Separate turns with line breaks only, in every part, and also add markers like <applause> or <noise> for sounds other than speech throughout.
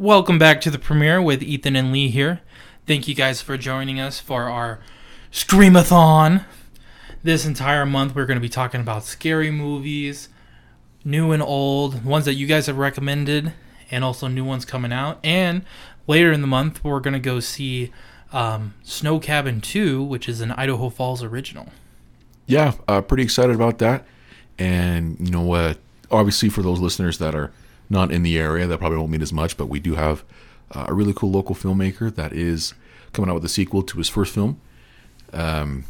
Welcome back to the premiere with Ethan and Lee here. Thank you guys for joining us for our Screamathon. This entire month, we're going to be talking about scary movies, new and old, ones that you guys have recommended, and also new ones coming out. And later in the month, we're going to go see um, Snow Cabin 2, which is an Idaho Falls original.
yeah, uh, pretty excited about that. And you know what? obviously, for those listeners that are not in the area, that probably won't mean as much. But we do have uh, a really cool local filmmaker that is coming out with a sequel to his first film. Um,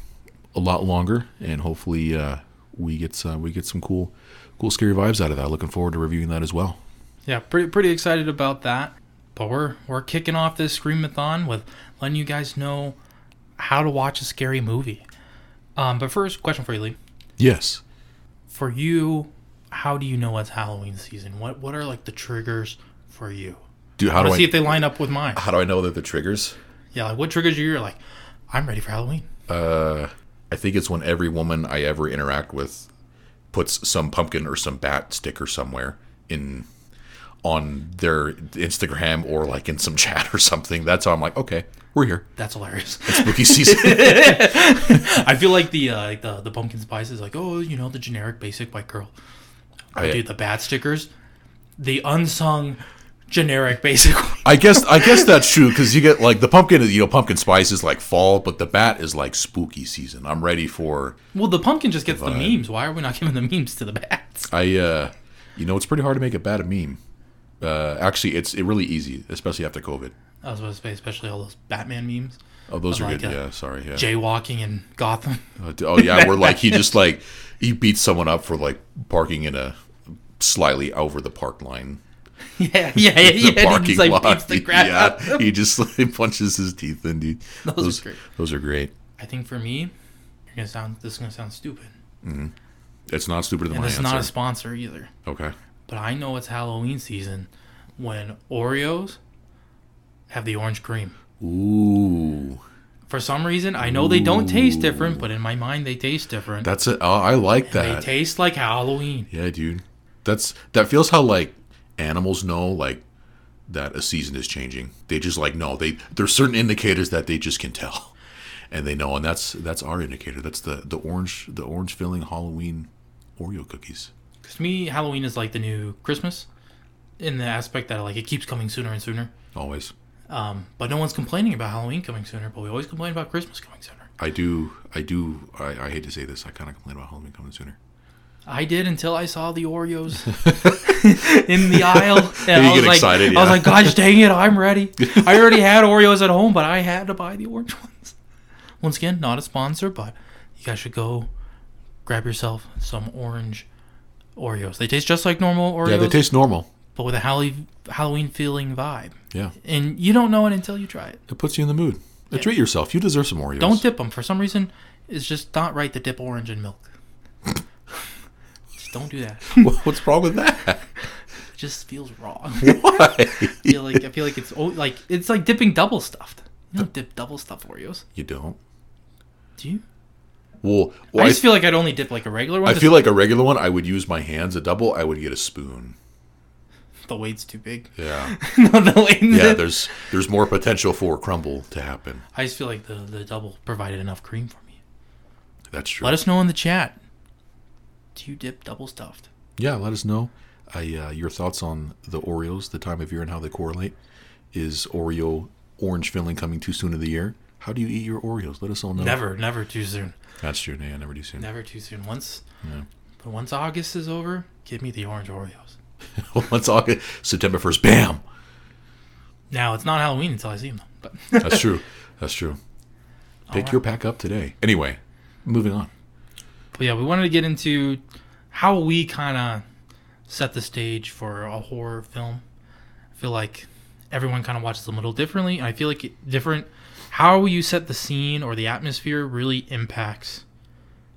a lot longer, and hopefully, uh, we get uh, we get some cool, cool scary vibes out of that. Looking forward to reviewing that as well.
Yeah, pretty pretty excited about that. But we're we're kicking off this Screamathon with letting you guys know how to watch a scary movie. Um, but first, question for you, Lee.
Yes.
For you, how do you know it's Halloween season? What what are like the triggers for you?
Do how
I
do
to see
I
if they line up with mine.
how do I know that the triggers?
Yeah, like what triggers you? You're like, I'm ready for Halloween.
Uh, I think it's when every woman I ever interact with puts some pumpkin or some bat sticker somewhere in on their Instagram or like in some <laughs> chat or something. That's how I'm like, okay, we're here.
That's hilarious.
It's spooky season. <laughs> <laughs>
I feel like the uh, like the the pumpkin spice is like, oh, you know, the generic basic white girl. Oh,
I-
do the bat stickers, the unsung generic <laughs> basic.
I guess I guess that's true because you get like the pumpkin. You know, pumpkin spice is like fall, but the bat is like spooky season. I'm ready for.
Well, the pumpkin just gets the
Vibe.
memes. Why are we not giving the memes to the bats?
I uh, you know, it's pretty hard to make a bat a meme. Uh, actually, it's it really easy, especially after COVID.
I was about to say, especially all those Batman memes,
Oh, those are
like
good. yeah, sorry. Yeah.
jaywalking in Gotham.
Uh, Oh yeah, where like he just <laughs> like he beats someone up for like parking in a slightly over the park line. <laughs>
yeah, yeah, yeah. <laughs>
The
yeah.
parking
like,
lot.
the crap
yeah, he just like, punches his teeth in, dude.
Those are great.
Those are great.
I think for me, you're gonna sound. This is gonna sound stupid,
It's not stupid than
and
my
this is
answer.
not a sponsor either.
okay.
But I know it's Halloween season when Oreos have the orange cream.
Ooh,
For some reason, I know they don't taste different, but in my mind, they taste different.
that's it. Oh, I like that.
they taste like Halloween.
yeah, dude. That's that feels how like animals know like that a season is changing. They just like know they there's certain indicators that they just can tell, <laughs> and they know, and that's that's our indicator. That's the the orange the orange filling Halloween Oreo cookies.
Because to me, Halloween is like the new Christmas, in the aspect that like it keeps coming sooner and sooner.
Always.
Um, but no one's complaining about Halloween coming sooner, but we always complain about Christmas coming sooner.
I do, I do, I, I hate to say this. I kind of complain about Halloween coming sooner.
I did until I saw the Oreos <laughs> <laughs> in the aisle. And
You
I was
get
like,
excited,
I was like, gosh dang it, I'm ready. <laughs> I already had Oreos at home, but I had to buy the orange ones. Once again, not a sponsor, but you guys should go grab yourself some orange Oreos. They taste just like normal Oreos,
Yeah, they taste normal.
But with a Halloween Halloween feeling vibe.
Yeah,
And you don't know it until you try it.
it puts you in the mood. Uh, Treat yourself. You deserve some Oreos.
Don't dip them. For some reason, it's just not right to dip orange in milk. just don't do that. <laughs>
What's wrong with that?
It just feels wrong. <laughs>
Why?
I feel like I feel like it's like it's like dipping double stuffed. You don't dip double stuffed Oreos,
you don't.
do you?
Well,
I
well I,
just feel like I'd only dip like a regular one.
I feel like a regular one. I would use my hands. A double, I would get a spoon.
The weight's too big.
Yeah, <laughs>
the
yeah. There's there's more potential for crumble to happen.
I just feel like the the double provided enough cream for me.
That's true.
Let us know in the chat. Do you dip double stuffed?
yeah, let us know. I uh, your thoughts on the Oreos, the time of year, and how they correlate. Is Oreo orange filling coming too soon in the year? How do you eat your Oreos? Let us all know.
Never, never too soon.
That's true. Yeah, never too soon.
Never too soon. Once,
Yeah.
but once August is over, give me the orange Oreos. <laughs>
Once August, September first, bam.
Now it's not Halloween until I see them, but <laughs>
That's true. That's true. Pick
right.
your pack up today. Anyway, moving on.
But yeah, we wanted to get into how we kind of set the stage for a horror film. I feel like everyone kind of watches them a little differently. and I feel like it, different how you set the scene or the atmosphere really impacts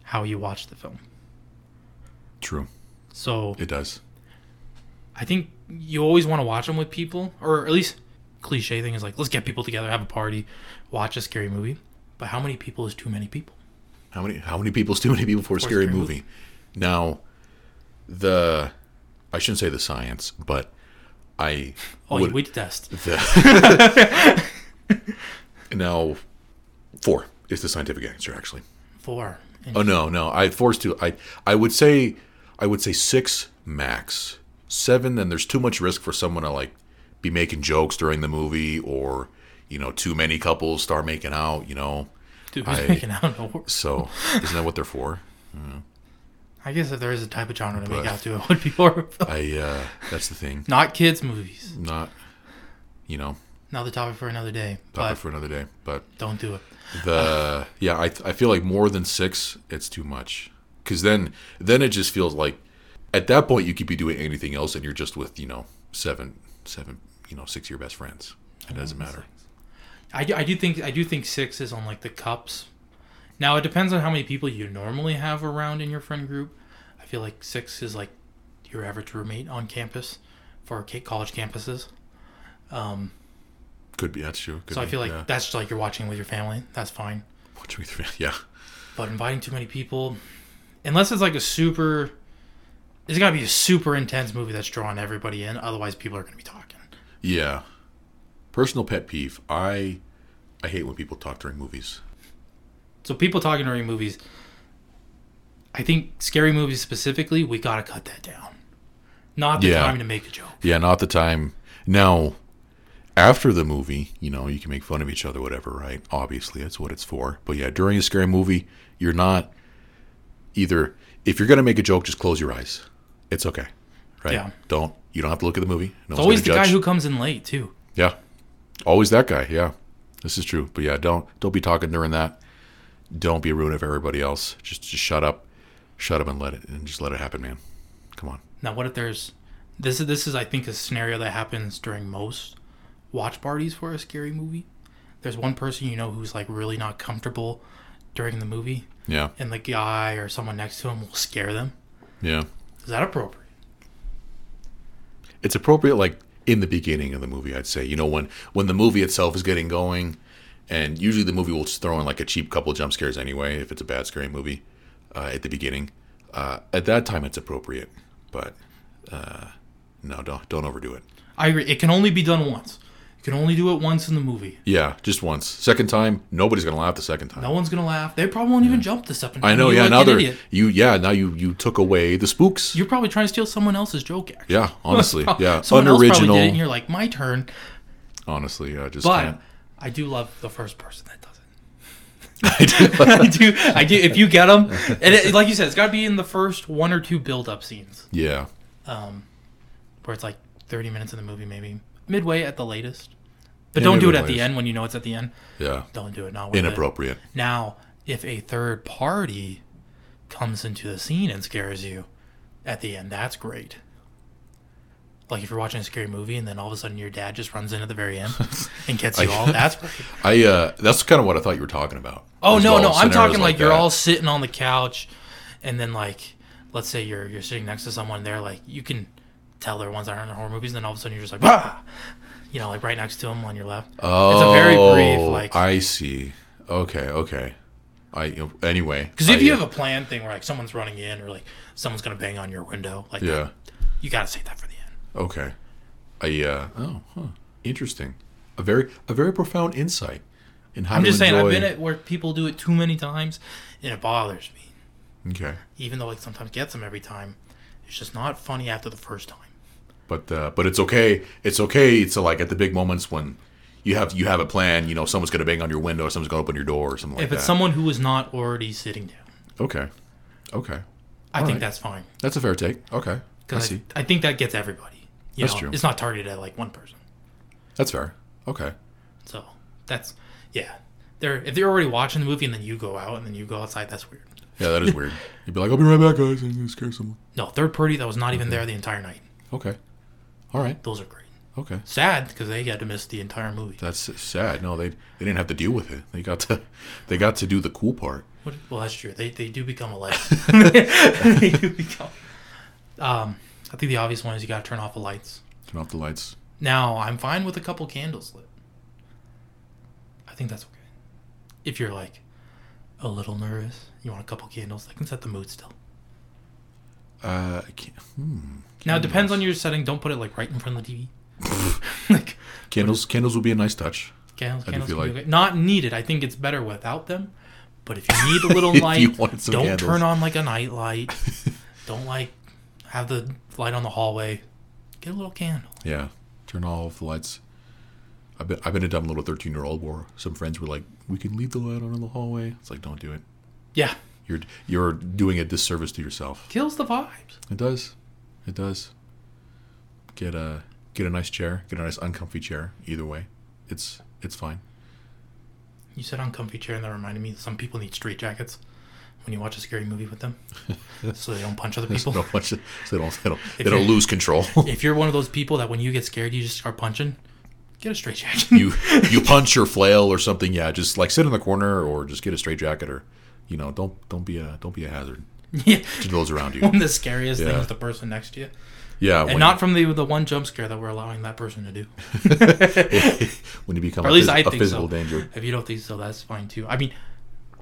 how you watch the film.
True.
So
It does.
I think you always want to watch them with people, or at least cliche thing is like let's get people together, have a party, watch a scary movie. But how many people is too many people?
How many how many people's too many people for a scary
scary
movie? Now, the I shouldn't say the science, but I <laughs>
Oh,
would-
you wait test. <laughs>
the- <laughs> now four is the scientific answer actually.
Four.
Oh no, no. I forced to. I I would say I would say six max. Seven, then there's too much risk for someone to like be making jokes during the movie, or you know, too many couples start making out. You know,
Dude,
I-
making out? No. <laughs>
so isn't that what they're for?
I guess if there is a type of genre to make
But-
out to, it would be horror.
I uh that's the thing.
Not kids' movies.
Not, you know,
Another topic for another day.
topic for another day. But
don't do it.
the yeah, I I feel like more than six, it's too much. Because then then it just feels like at that point you could be doing anything else, and you're just with you know seven seven you know six of your best friends. It doesn't matter.
I do, I do think I do think six is on like the cups. Now it depends on how many people you normally have around in your friend group. I feel like six is like your average roommate on campus for college campuses. Um,
Could be that's true. Could
so I feel like
yeah.
that's just like you're watching with your family. That's fine.
Watch me through- <laughs> yeah.
But inviting too many people, unless it's like a super, it's got to be a super intense movie that's drawing everybody in. Otherwise, people are going to be talking.
Yeah. Personal pet peeve. I I hate when people talk during movies.
So people talking during movies, I think scary movies specifically, we gotta cut that down. Not the
Yeah.
time to make a joke.
Yeah, not the time. Now, after the movie, you know, you can make fun of each other, whatever, right? Obviously, that's what it's for. But yeah, during a scary movie, you're not either. If you're gonna make a joke, just close your eyes. It's okay, right?
Yeah.
Don't you don't have to look at the movie. No
It's always the
gonna
guy who comes in late too.
Yeah, always that guy. Yeah, this is true. But yeah, don't don't be talking during that. Don't be a ruin of everybody else. Just just shut up, shut up and let it and just let it happen, man. Come on.
Now, what if there's this is this is I think a scenario that happens during most watch parties for a scary movie. There's one person you know who's like really not comfortable during the movie,
Yeah,
and the guy or someone next to him will scare them.
yeah.
Is that appropriate?
it's appropriate like in the beginning of the movie i'd say you know when when the movie itself is getting going and usually the movie will just throw in like a cheap couple jump scares anyway if it's a bad scary movie uh, at the beginning uh, at that time it's appropriate but uh, no don't don't overdo it
I agree. It can only be done once. You can only do it once in the movie.
yeah just once second time nobody's gonna laugh the second time
No one's gonna laugh. They probably won't even jump the second time.
i know
You
yeah now they're you yeah now you you took away the spooks
You're probably trying to steal someone else's joke. Actually.
yeah <laughs> honestly yeah
Someone else it, and you're like, my turn.
honestly yeah just
But
can't
I do love the first person that does it. <laughs> <laughs> I do. I do. If you get them, and it, like you said, it's got to be in the first one or two build-up scenes,
yeah
um, where it's like 30 minutes in the movie, maybe midway at the latest. But don't do it at the end when you know it's at the end.
yeah
Don't do it. now. worth it.
inappropriate
Now, if a third party comes into the scene and scares you at the end, that's great. Like if you're watching a scary movie and then all of a sudden your dad just runs in at the very end <laughs> and gets you
I-
all, that's great. <laughs>
I uh that's kind of what I thought you were talking about.
Oh no,
well,
no, I'm talking like, you're all sitting on the couch and then like let's say you're you're sitting next to someone there, like you can tell they're ones that aren't in horror movies, and then all of a sudden you're just like, ah! you know, like right next to them on your left.
Oh,
it's a very brief, like
I see. Okay, okay. I you know, anyway.
Because if
I,
you
uh,
have a plan thing where like someone's running in or like someone's gonna bang on your window, like
yeah,
you gotta save that for the end.
okay. I uh oh, huh. interesting. A very a very profound insight in how
I'm just saying, I've been at where people do it too many times, and it bothers me.
Okay,
Even though like sometimes gets them every time, it's just not funny after the first time.
But uh, but it's okay. It's okay. It's like at the big moments when you have you have a plan. You know, someone's gonna bang on your window, someone's gonna open your door, or something like
if
that.
If it's someone who is not already sitting down,
okay, okay.
I
All
think
right.
that's fine.
That's a fair take. Okay, I
Because
see.
I, I think that gets everybody. You
That's
know,
true.
It's not targeted at like one person.
That's fair. Okay.
So that's yeah. They're if they're already watching the movie and then you go out and then you go outside, that's weird.
Yeah, that is weird. <laughs> You'd be like, I'll be right back, guys. I'm gonna scare someone.
No, third party that was not even there the entire night.
Okay. All right.
Those are great.
Okay.
Sad because they had to miss the entire movie.
That's sad. No, they they didn't have to deal with it. They got to they got to do the cool part.
What, well, that's true. They, they do become a legend. <laughs> <laughs> they do become. Um, I think the obvious one is you got to turn off the lights.
Turn off the lights.
Now, I'm fine with a couple candles lit. I think that's okay. If you're like a little nervous, you want a couple candles, that can set the mood still.
Uh, I can't, hmm.
Now, it depends on your setting. Don't put it like right in front of the TV. <laughs> like
Candles, candles would be a nice touch.
candles, candles
feel like-
not needed. I think it's better without them. But if you need a <laughs> little light,
you wanted some
don't
candles.
turn on like a night light. <laughs> don't like have the light on the hallway. Get a little candle.
Yeah, turn off the lights. I've been I've been a dumb little thirteen year old where some friends were like, "We can leave the light on in the hallway." It's like, don't do it.
Yeah,
You're you're doing a disservice to yourself.
kills the vibes.
It does, it does. Get a get a nice chair. Get a nice uncomfy chair. Either way, it's it's fine.
You said uncomfy chair, and that reminded me. Some people need straight jackets when you watch a scary movie with them, <laughs> so they don't punch other people.
no bunch of- so they don't they don't, <laughs> they don't lose control. <laughs>
If you're one of those people that when you get scared, you just start punching, get a straight jacket.
you you punch or flail or something. Yeah, just like sit in the corner or just get a straight jacket or you know don't don't be a don't be a hazard <laughs>
yeah,
to those around you.
when the scariest thing
Yeah.
is the person next to you,
Yeah,
and not from the the one jump scare that we're allowing that person to do. <laughs> <laughs>
when you become
Or
a,
at least
phys-
I think
physical
so.
danger.
If you don't think so, that's fine too. I mean,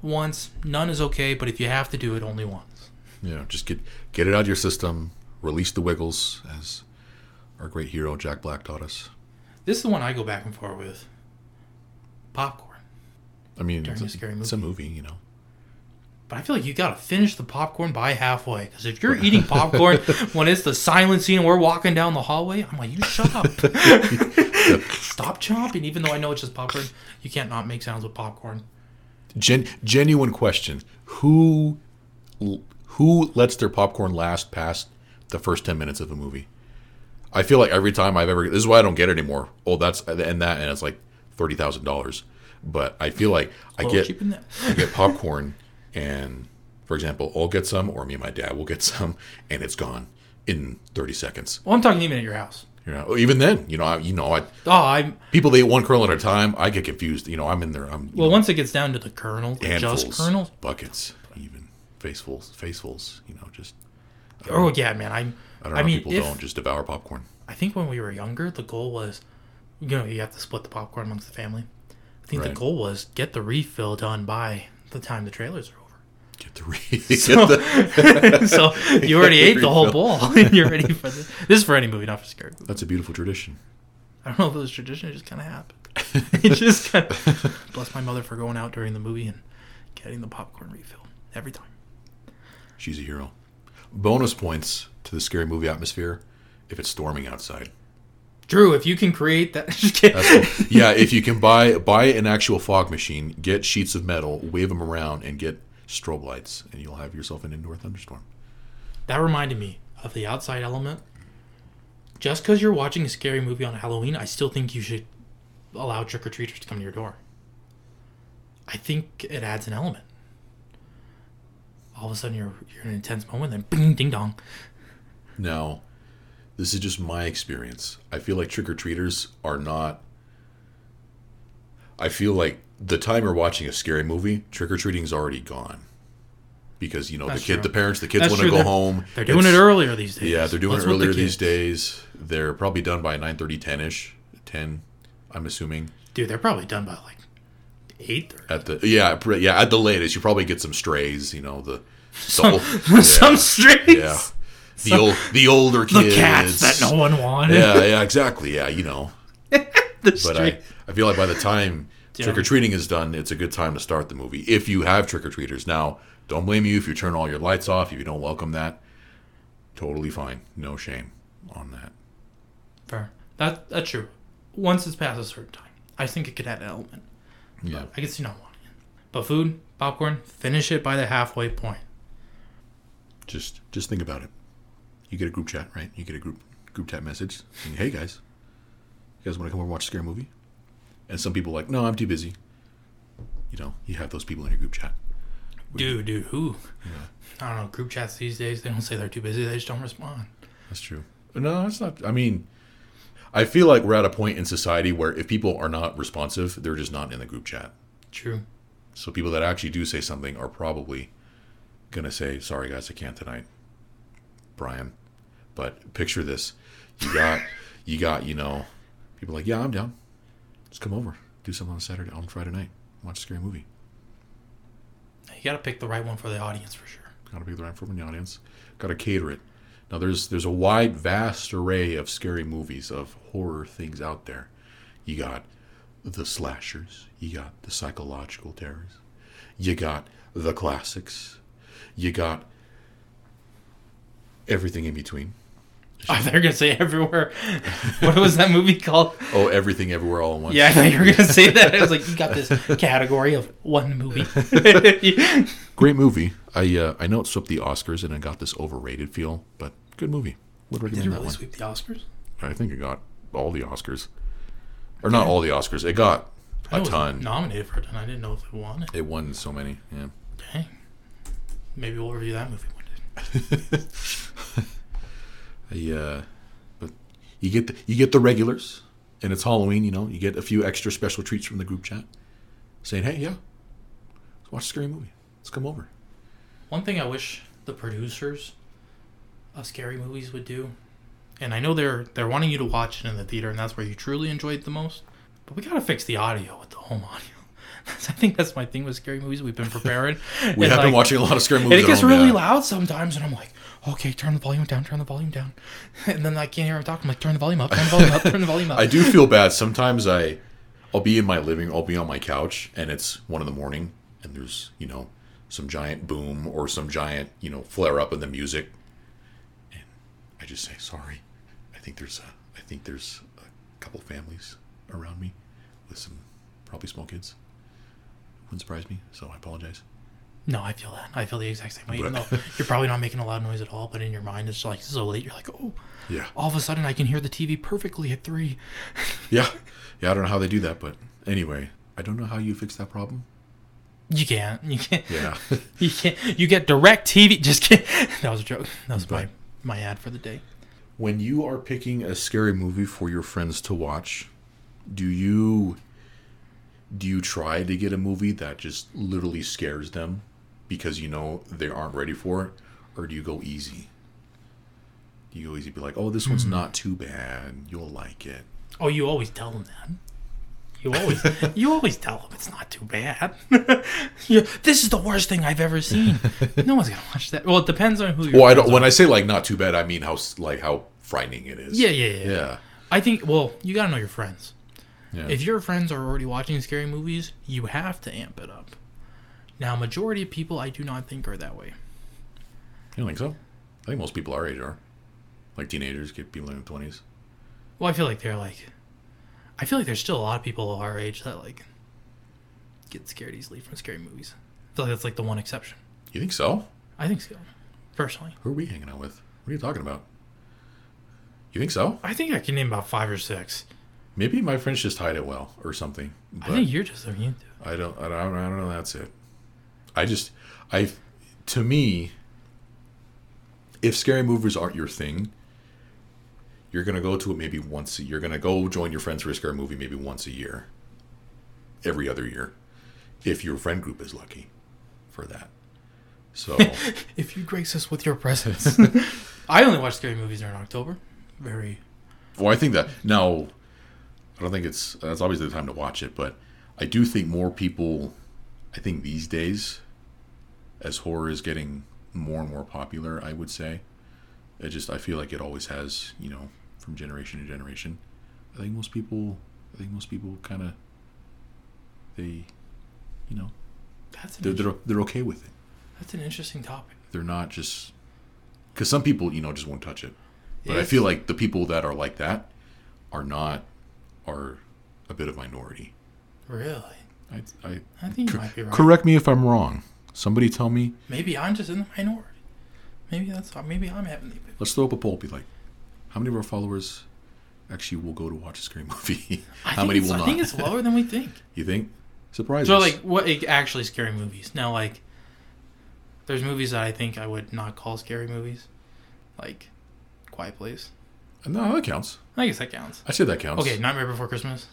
once none is okay, but if you have to do it, only once.
You know, just get get it out of your system. Release the wiggles, as our great hero Jack Black taught us.
This is the one I go back and forth with. Popcorn.
I mean, it's,
a
it's a movie, you know.
But I feel like you gotta finish the popcorn by halfway. Because if you're eating popcorn <laughs> when it's the silent scene and we're walking down the hallway, I'm like, you shut up. <laughs> Stop chomping. Even though I know it's just popcorn, you can't not make sounds with popcorn.
Gen- genuine question: Who who lets their popcorn last past the first ten minutes of a movie? I feel like every time I've ever this is why I don't get it anymore. Oh, that's and that and it's like thirty thousand dollars. But I feel like I get
that.
I get popcorn and for example, I'll get some or me and my dad will get <laughs> some and it's gone in thirty seconds.
Well, I'm talking even at your house.
You know, oh, even then, you know, I, you know, I
Oh, I'm.
people they eat one kernel at a time. I get confused. You know, I'm in there. I'm
Well,
know,
once it gets down to the kernel,
handfuls,
just kernels.
buckets, even facefuls, facefuls. You know, just
Oh yeah, man. I'm.
I don't know.
I mean,
people
if-
don't just devour popcorn.
I think when we were younger, the goal was, you know, you have to split the popcorn amongst the family. I think the goal was get the refill done by the time the trailers are.
Get the <laughs>
So,
the- <laughs>
so you already <laughs> ate the whole bowl, and you're ready for this. This is for any movie, not for scary. movie.
That's a beautiful tradition.
I don't know if it was tradition; it just kind of happened. it just kind of bless my mother for going out during the movie and getting the popcorn refill every time.
She's a hero. Bonus points to the scary movie atmosphere if it's storming outside.
Drew, if you can create that.
Cool. yeah, if you can buy buy an actual fog machine, get sheets of metal, wave them around, and get strobe lights, and you'll have yourself an indoor thunderstorm.
That reminded me of the outside element. Just because you're watching a scary movie on Halloween, I still think you should allow trick or treaters to come to your door. I think it adds an element. All of a sudden, you're you're in an intense moment, then bing, ding dong.
Now, this is just my experience. I feel like trick or treaters are not. I feel like the time you're watching a scary movie, trick or treating's already gone. Because you know
That's
the kid,
true.
the parents, the kids
That's
want to
true.
go
They're-
home.
They're doing it earlier these days.
Yeah, they're doing
What's
it
with the
earlier these days. They're probably done by 9:30, 10ish, 10. I'm assuming
Dude, they're probably done by like eight
at the yeah yeah at the latest. You probably get some strays. You know the, the
some,
old- <laughs>
some
yeah,
strays.
yeah the old the older
The
kids
cats that no one wanted.
yeah yeah exactly yeah you know <laughs>
the
but I, I feel like by the time <laughs>
Yeah.
trick or treating is done, it's a good time to start the movie. If you have trick or treaters, now don't blame you if you turn all your lights off, if you don't welcome that. Totally fine, no shame on that.
Fair. That that's true. Once it's past a certain time, I think it could add an element.
Yeah,
I can see not wanting it. But food, popcorn, finish it by the halfway point.
just just think about it. You get a group chat, right? You get a group group chat message. saying, hey guys, you guys want to come over and watch a scary movie? And some people are like, no, I'm too busy. You know, you have those people in your group chat.
Dude, dude, who? I don't know. Group chats these days, they don't say they're too busy. They just don't respond.
That's true. No, it's not. I mean, I feel like we're at a point in society where if people are not responsive, they're just not in the group chat.
True.
So people that actually do say something are probably gonna say, "Sorry guys, I can't tonight." Brian, but picture this: you got, <laughs> you got, you know, people like, "Yeah, I'm down. Just come over, do something on Saturday, on Friday night, watch a scary movie."
You got to pick the right one for the audience for sure.
Got to be the right one for the audience. Got to cater it. Now there's there's a wide, vast array of scary movies of horror things out there. You got the slashers, you got the psychological terrors, you got the classics, you got everything in between. <laughs>
You were gonna say everywhere. what was that movie called?
Oh, everything everywhere all at once.
Yeah, I thought you were gonna say that. I was like, you got this category of one movie. <laughs>
Great movie. I uh, I know it swept the Oscars and it got this overrated feel, but good movie. Would
Did it
recommend that one.
sweep the Oscars?
I think it got all the Oscars, or not all the Oscars. It got
I
a
was
ton.
nominated for it, and I didn't know if it won it.
It won so many. Yeah.
Dang. Maybe we'll review that movie one day. <laughs>
I, uh, but you get the, you get the regulars, and it's Halloween. You know, you get a few extra special treats from the group chat, saying, "Hey, yeah, let's watch a scary movie. Let's come over."
One thing I wish the producers of scary movies would do, and I know they're they're wanting you to watch it in the theater, and that's where you truly enjoy it the most. But we gotta fix the audio with the home audio. <laughs> I think that's my thing with scary movies. We've been preparing. <laughs>
We
and,
have
like,
been watching a lot of scary movies.
And
it
gets
home,
really
yeah.
loud sometimes, and I'm like, okay, turn the volume down, turn the volume down, <laughs> and then I can't hear him talk. I'm like, turn the volume up, turn the volume up, turn the volume up. <laughs>
I do feel bad sometimes. I I'll be in my living, I'll be on my couch, and it's one in the morning, and there's you know some giant boom or some giant you know flare up in the music, and I just say sorry. I think there's a I think there's a couple families around me with some probably small kids. Wouldn't surprise me, so I apologize.
No, I feel that. I feel the exact same way. Even though <laughs> you're probably not making a loud noise at all, but in your mind, it's like so late. You're like, oh,
Yeah,
all of a sudden I can hear the TV perfectly at three. <laughs>
yeah, yeah. I don't know how they do that, but anyway, I don't know how you fix that problem.
You can't. You can't.
Yeah. <laughs>
You can't. You get DirecTV. Just kidding. That was a joke. That was my my ad for the day.
when you are picking a scary movie for your friends to watch, do you do you try to get a movie that just literally scares them because you know they aren't ready for it, or do you go easy? Do you go easy, be like, "Oh, this one's hmm. not too bad. You'll like it."
Oh, you always tell them that. You always <laughs> you always tell them it's not too bad. <laughs> You- this is the worst thing I've ever seen. <laughs> No one's gonna watch that. Well, it depends on who.
Well, I don't. When. I say like not too bad, I mean how like how frightening it is.
Yeah, yeah, yeah,
yeah.
I think. Well, you gotta know your friends.
yeah.
If your friends are already watching scary movies, you have to amp it up. Now, majority of people, I do not think are that way.
you don't think so? I think most people our age are, like teenagers, get people in their twenties.
Well, I feel like they're like, I feel like there's still a lot of people our age that like get scared easily from scary movies. I feel like that's like the one exception.
You think so?
I think so, personally.
Who are we hanging out with? What are you talking about? You think so?
I think I can name about five or six.
Maybe my friends just hide it well or something. But
I think you're just immune to it.
I don't. I don't. I don't know. That's it. I just. I. To me, if scary movies aren't your thing, you're gonna go to it maybe once. A, you're gonna go join your friends for a scary movie maybe once a year. Every other year, if your friend group is lucky, for that. So <laughs>
If you grace us with your presence, <laughs> I only watch scary movies during October. Very.
Well, I think that now, I don't think it's that's obviously the time to watch it, but I do think more people, I think these days, as horror is getting more and more popular, I would say, it just I feel like it always has, you know, from generation to generation. I think most people, I think most people kind of, they, you know,
That's
they're, they're they're okay with it.
that's an interesting topic.
They're not just because some people, you know, just won't touch it. But I feel like the people that are like that are not are a bit of minority.
Really,
I, I
I think you might be right.
correct me if I'm wrong. Somebody tell me.
Maybe I'm just in the minority. Maybe that's maybe I'm having the.
Let's throw up a poll. Be like, how many of our followers actually will go to watch a scary <laughs> movie? How many will
I
not?
think it's lower than we think. <laughs>
you think? Surprise
So like what actually scary movies? Now like there's movies that I think I would not call scary movies. Like Quiet Place.
no, that counts.
I guess that counts.
I say that counts.
Okay, Nightmare Before Christmas.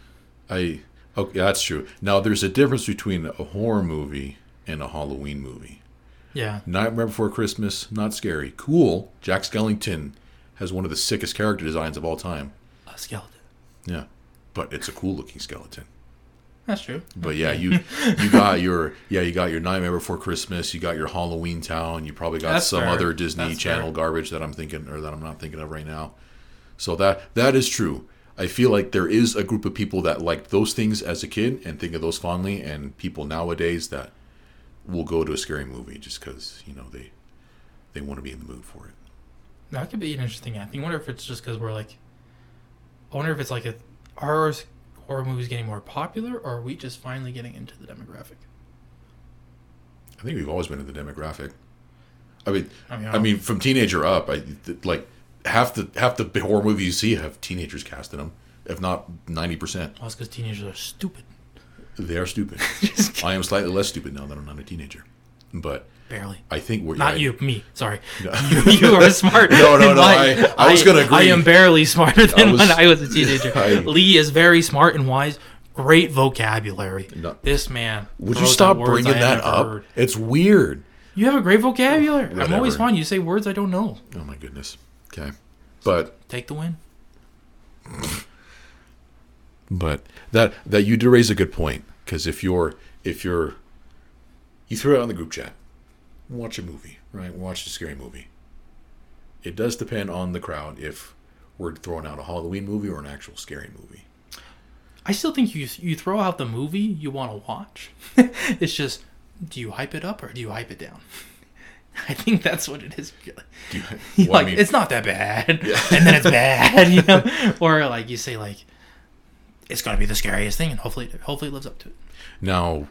I okay, that's true. Now there's a difference between a horror movie and a Halloween movie.
Yeah.
Nightmare Before Christmas, not scary. Cool. Jack Skellington has one of the sickest character designs of all time.
A skeleton.
Yeah. But it's a cool looking skeleton.
That's true.
But yeah, you you <laughs> got your yeah you got your Nightmare Before Christmas. You got your Halloweentown. You probably got
That's
some
fair.
other Disney
That's
Channel
fair.
garbage that I'm thinking or that I'm not thinking of right now. So that that is true. I feel like there is a group of people that liked those things as a kid and think of those fondly, and people nowadays that will go to a scary movie just because you know they they want to be in the mood for it.
That could be an interesting act. I wonder if it's just because we're like. I wonder if it's like a are horror movies getting more popular, or are we just finally getting into the demographic?
I think we've always been in the demographic. I mean,
I mean,
I mean, from teenager up, I like half the half the horror movies you see have teenagers cast in them, if not ninety percent.
well, it's because teenagers are stupid.
They are stupid. <laughs> I am slightly less stupid now that I'm not a teenager, but
Barely.
I think we're
Not
I-
you, me. Sorry. <laughs> you, you are smart. <laughs>
No, no, no, I- I was gonna Agree.
I am barely smarter than
was-
when I was a teenager.
I-
Lee is very smart and wise. Great vocabulary.
No.
This man.
Would you stop bringing that up?
heard.
It's weird.
You have a great vocabulary. I'm always
Whatever.
fine. You say words I don't know.
Oh my goodness. Okay, but
Take the win.
but that that you do raise a good point because if you're if you're you throw it on the group chat watch a movie right watch a scary movie it does depend on the crowd if we're throwing out a halloween movie or an actual scary movie
I still think you you throw out the movie you want to watch. <laughs> it's just, do you hype it up or do you hype it down? <laughs> I think that's what it is.
I <laughs>
like
mean,
it's not that bad, <laughs> and then it's bad, you know. Or like you say like, it's gonna be the scariest thing, and hopefully, hopefully it lives up to it.
No.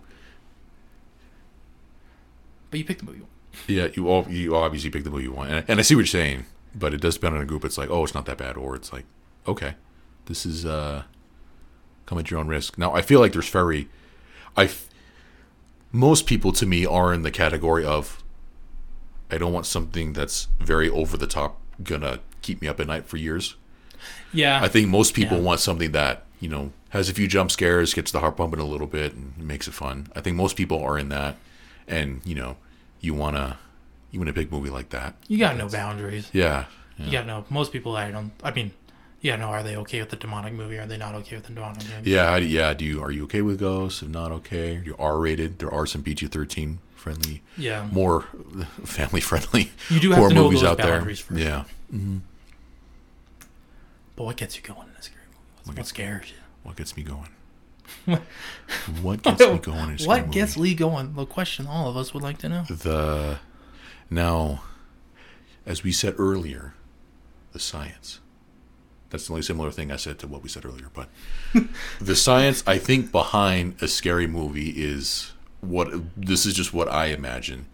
But you pick the movie.
yeah you all you obviously pick the movie you want and, and i see what you're saying but it does depend on a group it's like oh it's not that bad or it's like okay this is uh come at your own risk now i feel like there's very i most people to me are in the category of i don't want something that's very over the top gonna keep me up at night for years
Yeah,
i think most people
Yeah.
want something that you know has a few jump scares gets the heart pumping a little bit and makes it fun i think most people are in that and you know you want to you want a big movie like that
you got no boundaries.
yeah, yeah.
You got no. Most people, I don't. I mean, yeah, no. Are they okay with the demonic movie? Are they not okay with the demonic movie?
Yeah, yeah. Do you are you okay with ghosts? If not okay, you're R rated. There are some PG thirteen friendly,
Yeah.
more <laughs> family friendly
You do have
horror
to know
movies
those
out there.
boundaries first.
Yeah. Mm-hmm.
But what gets you going in a scary movie? What's, what scares you?
What gets me going? <laughs> what gets me going? In
What gets
movie?
Lee going? The question all of us would like to know.
the now, as we said earlier, the science. That's the only similar thing I said to what we said earlier. But <laughs> the science, I think, behind a scary movie is what this is just what I imagine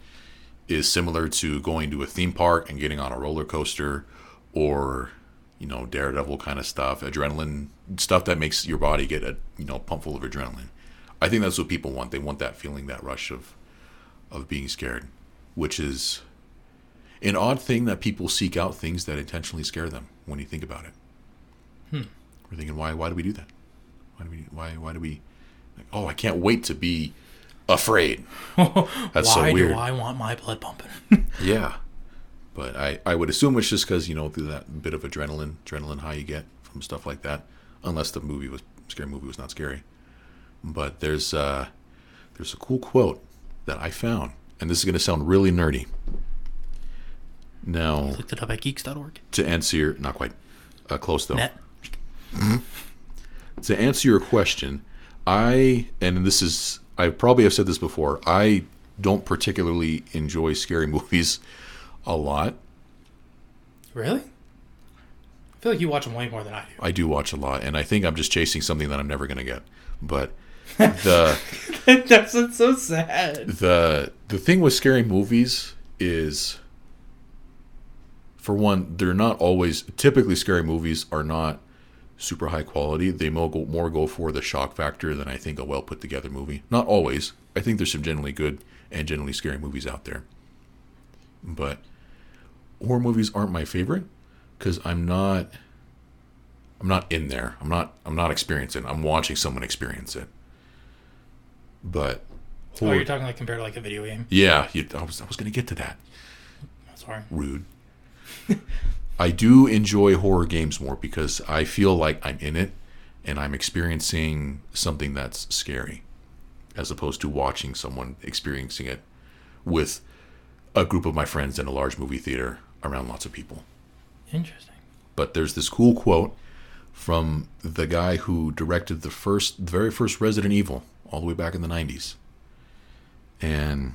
is similar to going to a theme park and getting on a roller coaster or you know daredevil kind of stuff adrenaline stuff that makes your body get a you know pump full of adrenaline. I think that's what people want. They want that feeling that rush of of being scared which is an odd thing that people seek out things that intentionally scare them when you think about it.
Hmm.
we're thinking why why do we do that? Why do we why why do we like, oh i can't wait to be afraid <laughs> That's so
Why
weird.
do I want my blood pumping? <laughs> <laughs>
Yeah, but I, I would assume it's just because you know through that bit of adrenaline adrenaline high you get from stuff like that, unless the movie was scary movie was not scary. But there's uh, there's a cool quote that I found, and this is going to sound really nerdy. Now
Looked it up at geeks.org.
to answer your not quite uh, close though
Net.
to answer your question, I and this is I probably have said this before. I don't particularly enjoy scary <laughs> movies a lot.
Really? I feel like you watch them way more than I do.
I do watch a lot, and I think I'm just chasing something that I'm never gonna get. But <laughs> the
That's that's so sad.
the the thing with scary movies is, for one, they're not always. Typically, scary movies are not super high quality. They more go, more go for the shock factor than I think a well put together movie. Not always. I think there's some generally good and generally scary movies out there. But horror movies aren't my favorite because I'm not. I'm not in there. I'm not. I'm not experiencing. it. I'm watching someone experience it. But
Oh,
horror-
you're talking like compared to like a video game.
yeah, you, I was I was gonna get to that.
Sorry.
Rude. <laughs> I do enjoy horror games more because I feel like I'm in it, and I'm experiencing something that's scary, as opposed to watching someone experiencing it with a group of my friends in a large movie theater around lots of people.
Interesting.
But there's this cool quote from the guy who directed the first, the very first Resident Evil, all the way back in the '90s. And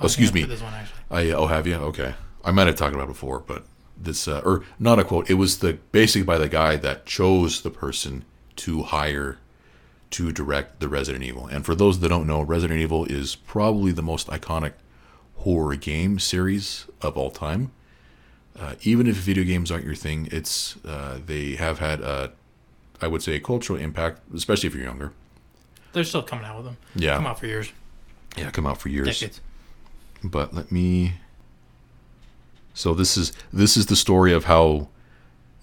oh, excuse me,
one.
I oh have you okay. I might have talked about it before, but this uh, or not a quote. It was the basically by the guy that chose the person to hire to direct the Resident Evil. And for those that don't know, Resident Evil is probably the most iconic horror game series of all time. Uh, even if video games aren't your thing, it's uh, they have had a, I would say, a cultural impact, especially if you're younger.
They're still coming out with them.
Yeah,
Come out for years,
yeah, come out for years.
decades.
but let me so this is this is the story of how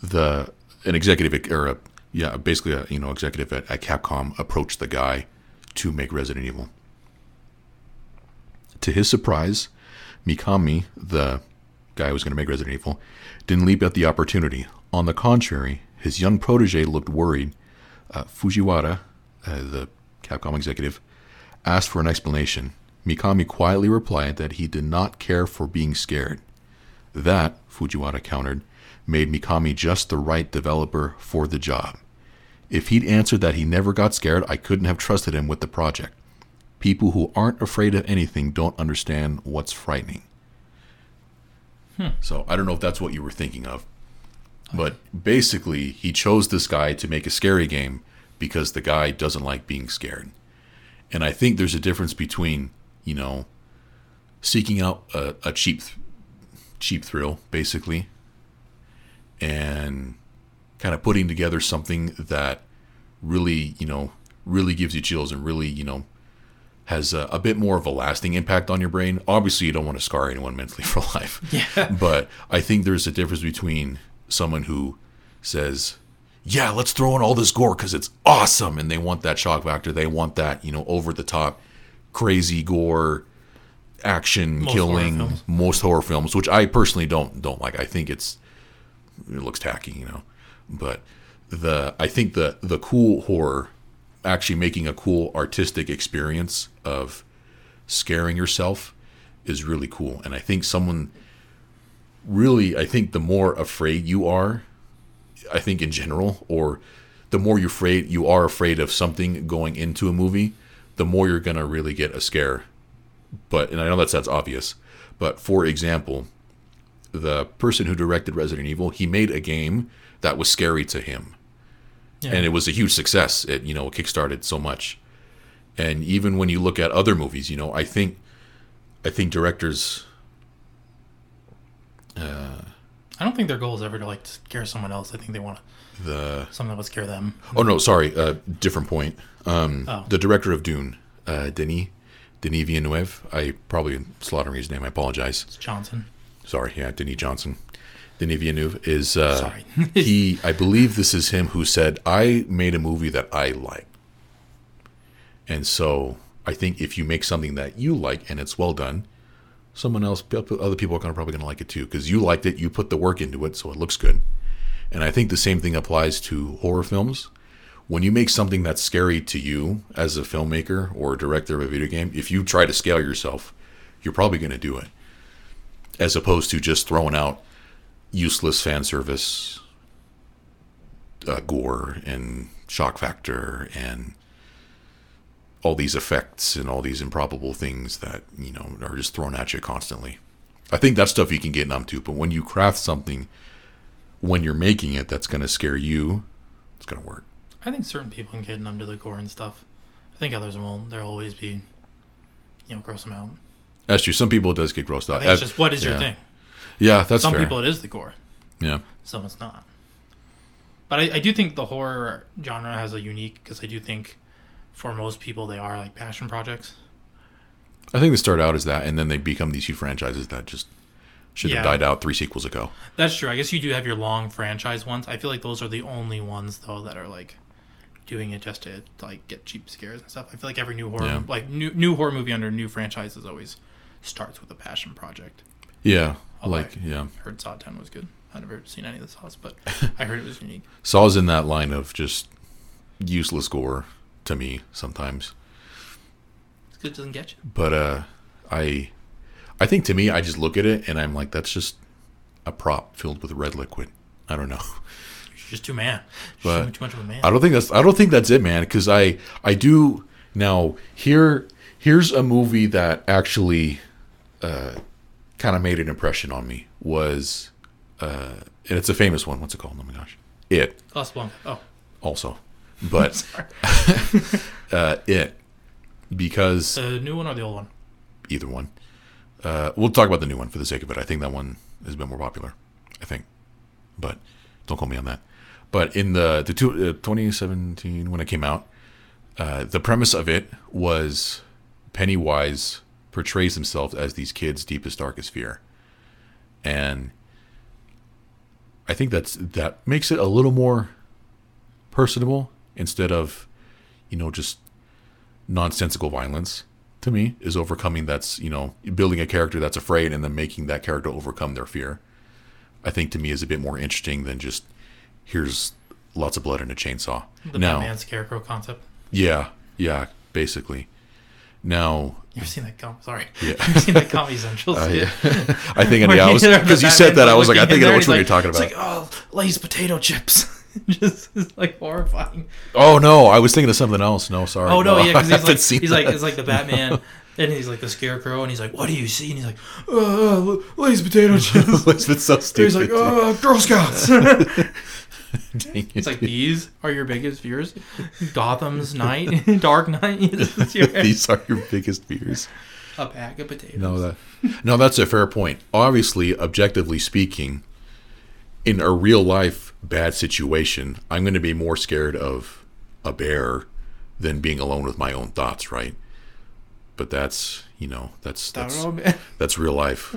the an executive or a yeah basically a you know executive at, at capcom approached the guy to make resident evil to his surprise mikami the guy who was going to make resident evil didn't leap at the opportunity on the contrary his young protege looked worried uh, fujiwara uh, the capcom executive asked for an explanation. Mikami quietly replied that he did not care for being scared. That, Fujiwara countered, made Mikami just the right developer for the job. If he'd answered that he never got scared, I couldn't have trusted him with the project. People who aren't afraid of anything don't understand what's frightening. Hmm. So I don't know if that's what you were thinking of. But basically, he chose this guy to make a scary game because the guy doesn't like being scared. And I think there's a difference between, you know, seeking out a, a cheap, cheap thrill, basically, and kind of putting together something that really, you know, really gives you chills and really, you know, has a, a bit more of a lasting impact on your brain. Obviously, you don't want to scar anyone <laughs> mentally for life.
Yeah. <laughs>
But I think there's a difference between someone who says, "Yeah, let's throw in all this gore because it's awesome," and they want that shock factor. They want that, you know, over the top, crazy gore, action,
Most
killing.
horror.
Most horror films, which I personally don't don't like. I think it's it looks tacky, you know. But the I think the the cool horror actually making a cool artistic experience of scaring yourself is really cool. And I think someone really I think the more afraid you are, I think in general, or the more you're afraid you are afraid of something going into a movie, the more you're gonna really get a scare. But and I know that sounds obvious, but for example, the person who directed Resident Evil, he made a game that was scary to him
Yeah.
and it was a huge success. It you know kickstarted so much, and even when you look at other movies, you know I think, I think directors, uh,
I don't think their goal is ever to like scare someone else. I think they want to
the
something that would scare them.
oh no sorry, uh, different point. Um,
Oh.
The director of Dune, uh, Denis, Denis Villeneuve. I probably am slaughtering his name. I apologize.
It's Johnson.
Sorry, yeah, Denis Johnson. Denis Villeneuve is uh,
Sorry. <laughs>
he. I believe this is him who said, "I made a movie that I like," and so I think if you make something that you like and it's well done, someone else, other people are gonna, probably going to like it too because you liked it, you put the work into it, so it looks good. And I think the same thing applies to horror films. When you make something that's scary to you as a filmmaker or director of a video game, if you try to scale yourself, you're probably going to do it, as opposed to just throwing out useless fan service, uh, gore and shock factor and all these effects and all these improbable things that you know are just thrown at you constantly. I think that's stuff you can get numb to, but when you craft something when you're making it that's going to scare you, it's going to work.
I think certain people can get numb to the gore and stuff. I think others won't. There'll always be, you know, gross them out.
That's true. Some people it does get grossed out.
think it's just what is
yeah.
your thing.
Yeah, that's
Some
fair.
people it is the gore.
yeah.
some it's not. But I, I do think the horror genre has a unique because I do think for most people they are like passion projects.
I think they start out as that, and then they become these huge franchises that just should have died out three sequels ago.
That's true. I guess you do have your long franchise ones. I feel like those are the only ones though that are like doing it just to like get cheap scares and stuff. I feel like every new horror
Yeah.
like new new horror movie under new franchises always starts with a passion project.
Yeah,
I
like
like-
yeah.
I heard Saw 10 was good. I've never seen any of the Saws, but <laughs> I heard it was unique.
Saw's in that line of just useless gore to me sometimes.
It's 'cause it doesn't get you.
But uh, I, I think to me, I just look at it and I'm like, that's just a prop filled with red liquid. I don't know. <laughs>
Just too man.
But
too much of a man.
I don't think that's I don't think that's it, man. Because I I do now here here's a movie that actually uh, kind of made an impression on me was uh, and it's a famous one. What's it called? Oh my gosh, it
Casablanca. Oh,
also, but <laughs> <laughs> uh, it because
The new one or the old one?
either one. Uh, we'll talk about the new one for the sake of it. I think that one has been more popular. I think, but don't call me on that. But in the the two, uh, 2017 when it came out, uh, the premise of it was Pennywise portrays himself as these kids' deepest darkest fear, and I think that's that makes it a little more personable instead of, you know, just nonsensical violence to me is overcoming that's you know building a character that's afraid and then making that character overcome their fear. I think to me is a bit more interesting than just here's lots of blood and a chainsaw
The
now
Batman Scarecrow concept.
yeah yeah basically now
You've seen that com Sorry.
Yeah. <laughs>
You've seen that Comedy Central
uh, <laughs> yeah. <laughs> i think yeah, I was because you said that i was like i think
in
i know which
and
one you're talking about
It's like, oh, Lay's potato chips. Just it's like horrifying.
oh no i was thinking of something else no sorry
Oh no, yeah, because he's like he's like it's like the Batman, and he's like the Scarecrow, and he's like, "What do you see?" And he's like, "Uh, Lay's potato chips."
it's so stupid
he's like. "Uh, Girl Scouts." <laughs> It's
it.
like <laughs> these are your biggest fears. Gotham's <laughs> Night, Dark Knight. This is your,
these are your biggest fears
a bag of potatoes.
No, that no, that's a fair point. Obviously, objectively speaking, in a real life bad situation, I'm going to be more scared of a bear than being alone with my own thoughts, right? But that's you know that's that's
know, <laughs>
that's real life.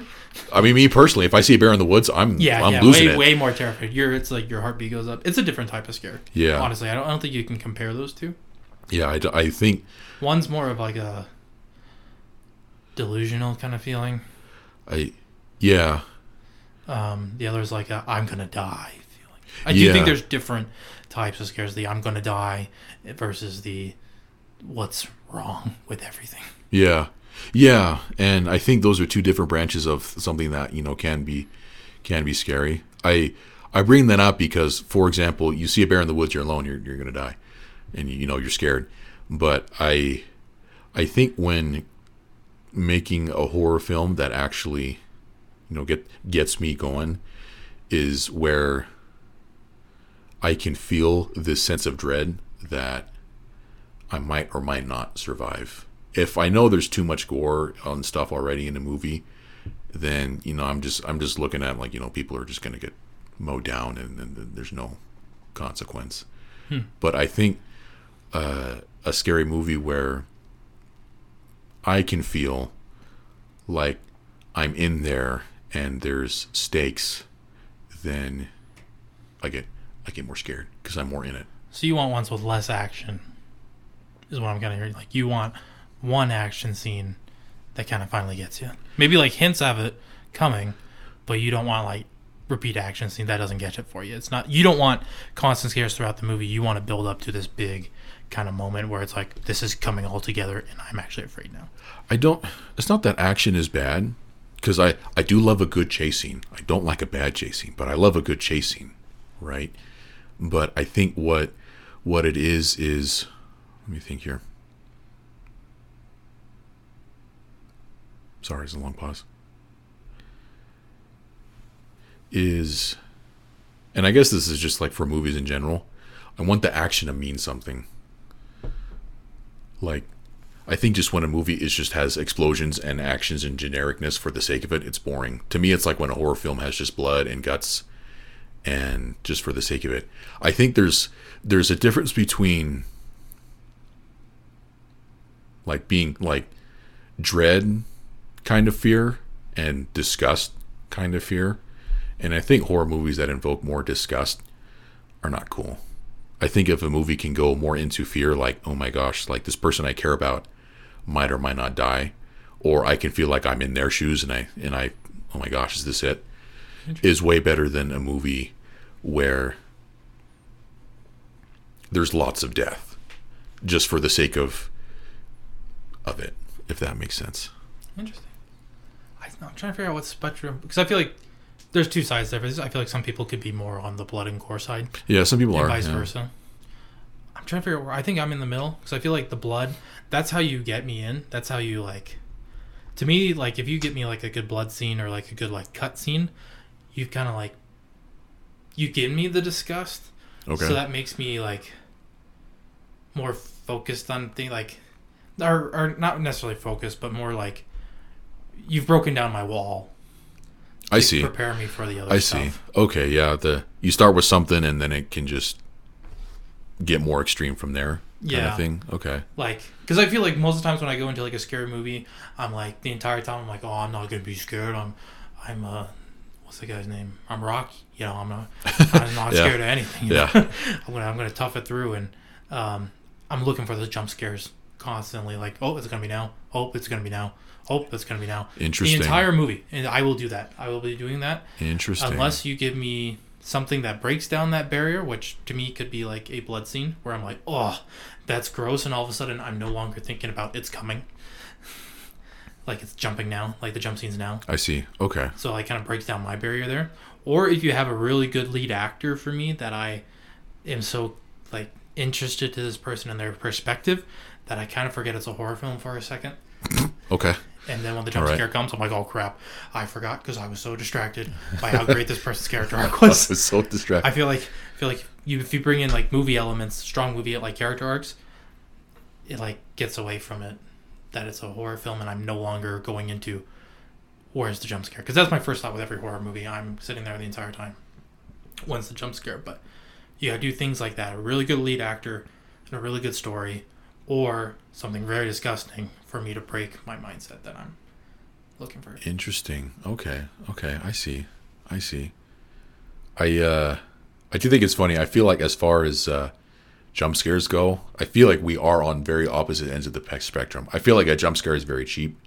I mean, me personally, if I see a bear in the woods, I'm
Yeah,
I'm
yeah,
losing
way,
it.
way more terrified. It's like your heartbeat goes up. It's a different type of scare.
Yeah.
honestly, I don't, I don't think you can compare those two.
Yeah, I think
One's more of like a delusional kind of feeling.
I yeah
Um, the other's like a I'm gonna die feeling. I do
Yeah.
think there's different types of scares. The I'm gonna die versus the what's wrong with everything.
Yeah. Yeah, and I think those are two different branches of something that, you know, can be can be scary. I I bring that up because for example, you see a bear in the woods, you're alone, you're you're to die. And you know you're scared. But I I think when making a horror film that actually you know get gets me going is where I can feel this sense of dread that I might or might not survive. If I know there's too much gore on stuff already in a movie, then you know I'm just I'm just looking at like you know people are just gonna get mowed down and, and there's no consequence. But I think uh, a scary movie where I can feel like I'm in there and there's stakes, then I get I get more scared because I'm more in it.
So you want ones with less action, is what I'm kind of hearing. Like you want one action scene that kind of finally gets you. Maybe like hints of it coming, but you don't want like repeat action scene that doesn't get it for you. It's not you don't want constant scares throughout the movie. You want to build up to this big kind of moment where it's like this is coming all together and I'm actually afraid now.
I don't. It's not that action is bad, because I I do love a good chase scene. I don't like a bad chase scene, but I love a good chase scene, right? But I think what what it is is let me think here. Sorry, it's a long pause. Is and I guess this is just like for movies in general. I want the action to mean something. Like I think just when a movie is just has explosions and actions and genericness for the sake of it, it's boring. To me, it's like when a horror film has just blood and guts and just for the sake of it. I think there's there's a difference between like being like dread kind of fear and disgust kind of fear. And I think horror movies that invoke more disgust are not cool. I think if a movie can go more into fear, like, oh my gosh, like this person I care about might or might not die, or I can feel like I'm in their shoes and I and I, oh my gosh, is this it? Is way better than a movie where there's lots of death, just for the sake of of it, if that makes sense.
Interesting. I'm trying to figure out what spectrum because I feel like there's two sides there. I feel like some people could be more on the blood and gore side,
Yeah, some people
and
are.
vice
yeah.
versa. I'm trying to figure out where I think I'm in the middle because I feel like the blood. That's how you get me in. That's how you like. To me, like if you get me like a good blood scene or like a good like cut scene, you kind of like. You give me the disgust,
Okay.
so that makes me like. More focused on things like, or or not necessarily focused, but more like. You've broken down my wall.
I see.
Prepare me for the other
I
stuff.
see. Okay, yeah. The you start with something and then it can just get more extreme from there. Kind
Yeah.
of thing. Okay.
Like, because I feel like most of the times when I go into like a scary movie, I'm like the entire time I'm like, oh, I'm not gonna be scared. I'm, I'm uh, what's the guy's name? I'm Rocky. You know, I'm not, I'm not <laughs>
Yeah.
scared of anything.
Yeah. <laughs>
I'm gonna, I'm gonna tough it through, and um, I'm looking for the jump scares constantly. Like, oh, it's gonna be now. Oh, it's gonna be now. Oh, it's gonna be now.
Interesting.
The entire movie, and I will do that. I will be doing that
Interesting.
unless you give me something that breaks down that barrier, which to me could be like a blood scene where I'm like, oh, that's gross, and all of a sudden I'm no longer thinking about it's coming. <laughs> like it's jumping now, like the jump scenes now.
I see. Okay.
So it kind of breaks down my barrier there. Or if you have a really good lead actor for me that I am so like interested to this person and their perspective that I kind of forget it's a horror film for a second. <laughs>
Okay.
And then when the jump
right.
scare comes, I'm like, oh crap, I forgot because I was so distracted by how great this person's character <laughs> arc
I
was.
was so distracted.
I feel like I feel like you if you bring in like movie elements, strong movie like character arcs, it like gets away from it that it's a horror film, and I'm no longer going into where's the jump scare because that's my first thought with every horror movie. I'm sitting there the entire time. When's the jump scare? But you gotta do things like that. A really good lead actor and a really good story, or something very disgusting for me to break my mindset that I'm looking for.
Interesting. Okay. Okay. I see. I see. I uh I do think it's funny. I feel like as far as uh jump scares go, I feel like we are on very opposite ends of the spectrum. I feel like a jump scare is very cheap.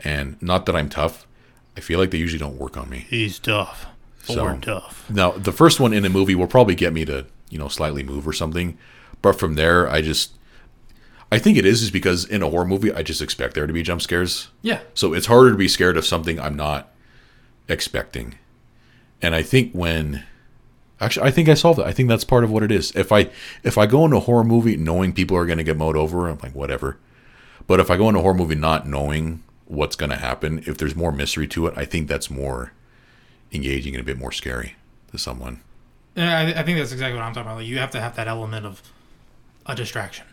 And not that I'm tough. I feel like they usually don't work on me.
He's tough.
So-
tough.
Now, the first one in a movie will probably get me to, you know, slightly move or something. But from there, I just I think it is is because in a horror movie, I just expect there to be jump scares.
Yeah.
So it's harder to be scared of something I'm not expecting. And I think when actually I think I solved it. I think that's part of what it is. If I if I go into a horror movie knowing people are going to get mowed over, I'm like whatever. But if I go into a horror movie not knowing what's going to happen, if there's more mystery to it, I think that's more engaging and a bit more scary to someone.
Yeah, I, I think that's exactly what I'm talking about. Like, you have to have that element of a distraction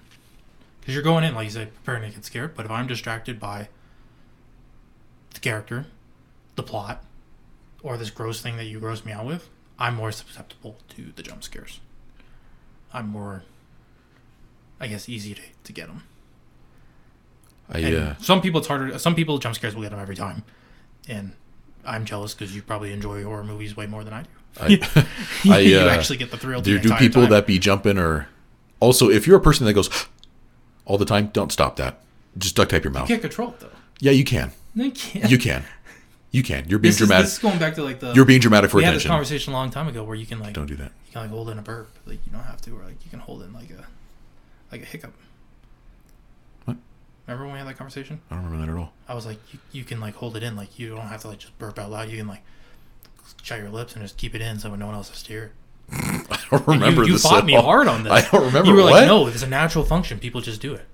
because you're going in, like you said, preparing to get scared. But if I'm distracted by the character, the plot, or this gross thing that you gross me out with, I'm more susceptible to the jump scares. I'm more, I guess, easy to, to get them.
Uh,
some people it's harder. Some people jump scares will get them every time, and I'm jealous because you probably enjoy horror movies way more than I do.
I, <laughs> I,
you
uh,
actually get the thrill.
do, do people
time.
that be jumping or also if you're a person that goes all the time, don't stop that. Just duct tape your mouth.
You can't control it though.
Yeah, you can.
No, you can't.
You can. You can. You're being
this, is,
dramatic.
this is going back to like the.
You're being dramatic for
we had this conversation a long time ago where you can like
Don't do that.
you can like hold in a burp, like you don't have to, or like you can hold in like a like a hiccup.
What?
Remember when we had that conversation?
I don't remember that at all.
I was like, you, you can like hold it in, like you don't have to like just burp out loud. You can like shut your lips and just keep it in so no one else has to hear. <laughs>
I don't remember
you, you
this
fought me
all.
hard on <laughs> this.
I don't remember
You were
what?
like, no, it's a natural function. People just do it.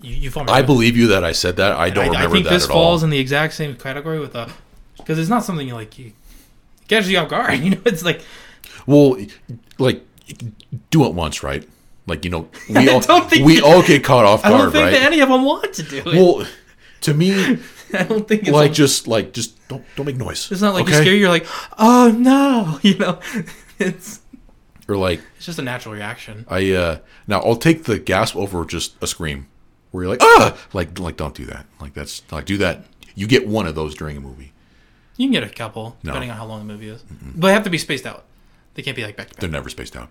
You, you fought me.
I
hard.
believe you that I said that. I don't
I,
remember
I think
that
this falls
all.
in the exact same category with uh, a because it's not something you like you it catches you off guard. <laughs> You know, it's like
Well, like do it once, right? Like you know, we all
don't think
we all get caught off guard.
I don't think
right?
that any of them want to do it.
well, to me,
I don't think
like just like just don't don't make noise.
it's not like
okay?
you're scared. You're like, oh no, <laughs> you know, it's
Or like
it's just a natural reaction.
I uh now I'll take the gasp over just a scream where you're like ah like like don't do that like that's like do that you get one of those during a movie
You can get a couple
No.
depending on how long the movie is, but they have to be spaced out. They can't be like back to back.
they're never spaced out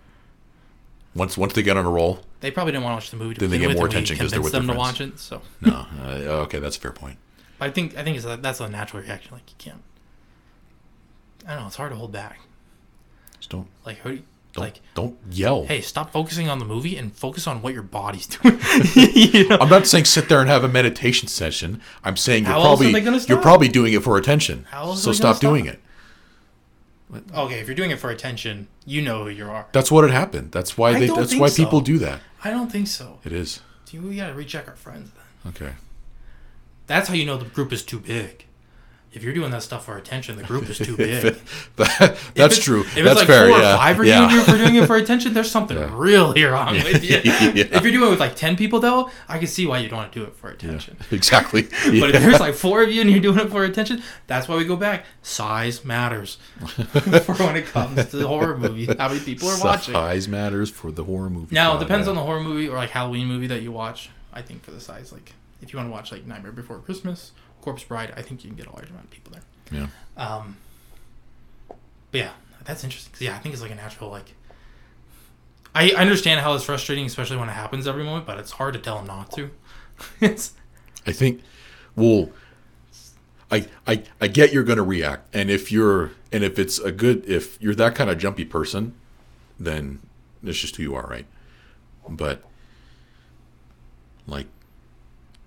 once once they get on a roll
They probably didn't want to watch the movie.
Then they get more attention because they're with
them to watch it. So
no uh, okay that's a fair point
I think I think it's a, that's a natural reaction. Like you can't. I don't know. It's hard to hold back.
just don't
Like do you,
Don't
like,
don't yell.
hey, stop focusing on the movie and focus on what your body's <laughs> doing. <laughs> you know?
I'm not saying sit there and have a meditation session. I'm saying you're
How
probably you're probably doing it for attention.
How else
so
gonna
stop doing
stop?
it.
Okay, if you're doing it for attention, you know who you are.
That's what had happened. That's why
I
they. That's why
so.
people do that.
I don't think so.
It is
See, we gotta recheck our friends then.
okay.
That's how you know the group is too big. If you're doing that stuff for attention, the group is too <laughs> big. <laughs>
That- that's true.
If
that's
it's like
fair.
four
yeah.
or five are
yeah.
doing it for doing it for attention, there's <laughs> something
Yeah.
really wrong with you. If you're doing it with like ten people though, I can see why you don't want to do it for attention.
exactly.
But if there's like four of you and you're doing it for attention, that's why we go back. Size matters for when it comes to horror movies. How many people are watching?
Size matters for the horror movie.
Now it depends on the horror movie or like Halloween movie that you watch. I think for the size, like if you want to watch like Nightmare Before Christmas, Corpse Bride, I think you can get a large amount of people there.
Yeah.
Um, but yeah, that's interesting. yeah, I think it's like a natural like. I I understand how it's frustrating, especially when it happens every moment, but it's hard to tell them not to. <laughs> it's
I think, well, I I I get you're going to react, and if you're and if it's a good if you're that kind of jumpy person, then it's just who you are, right? But like,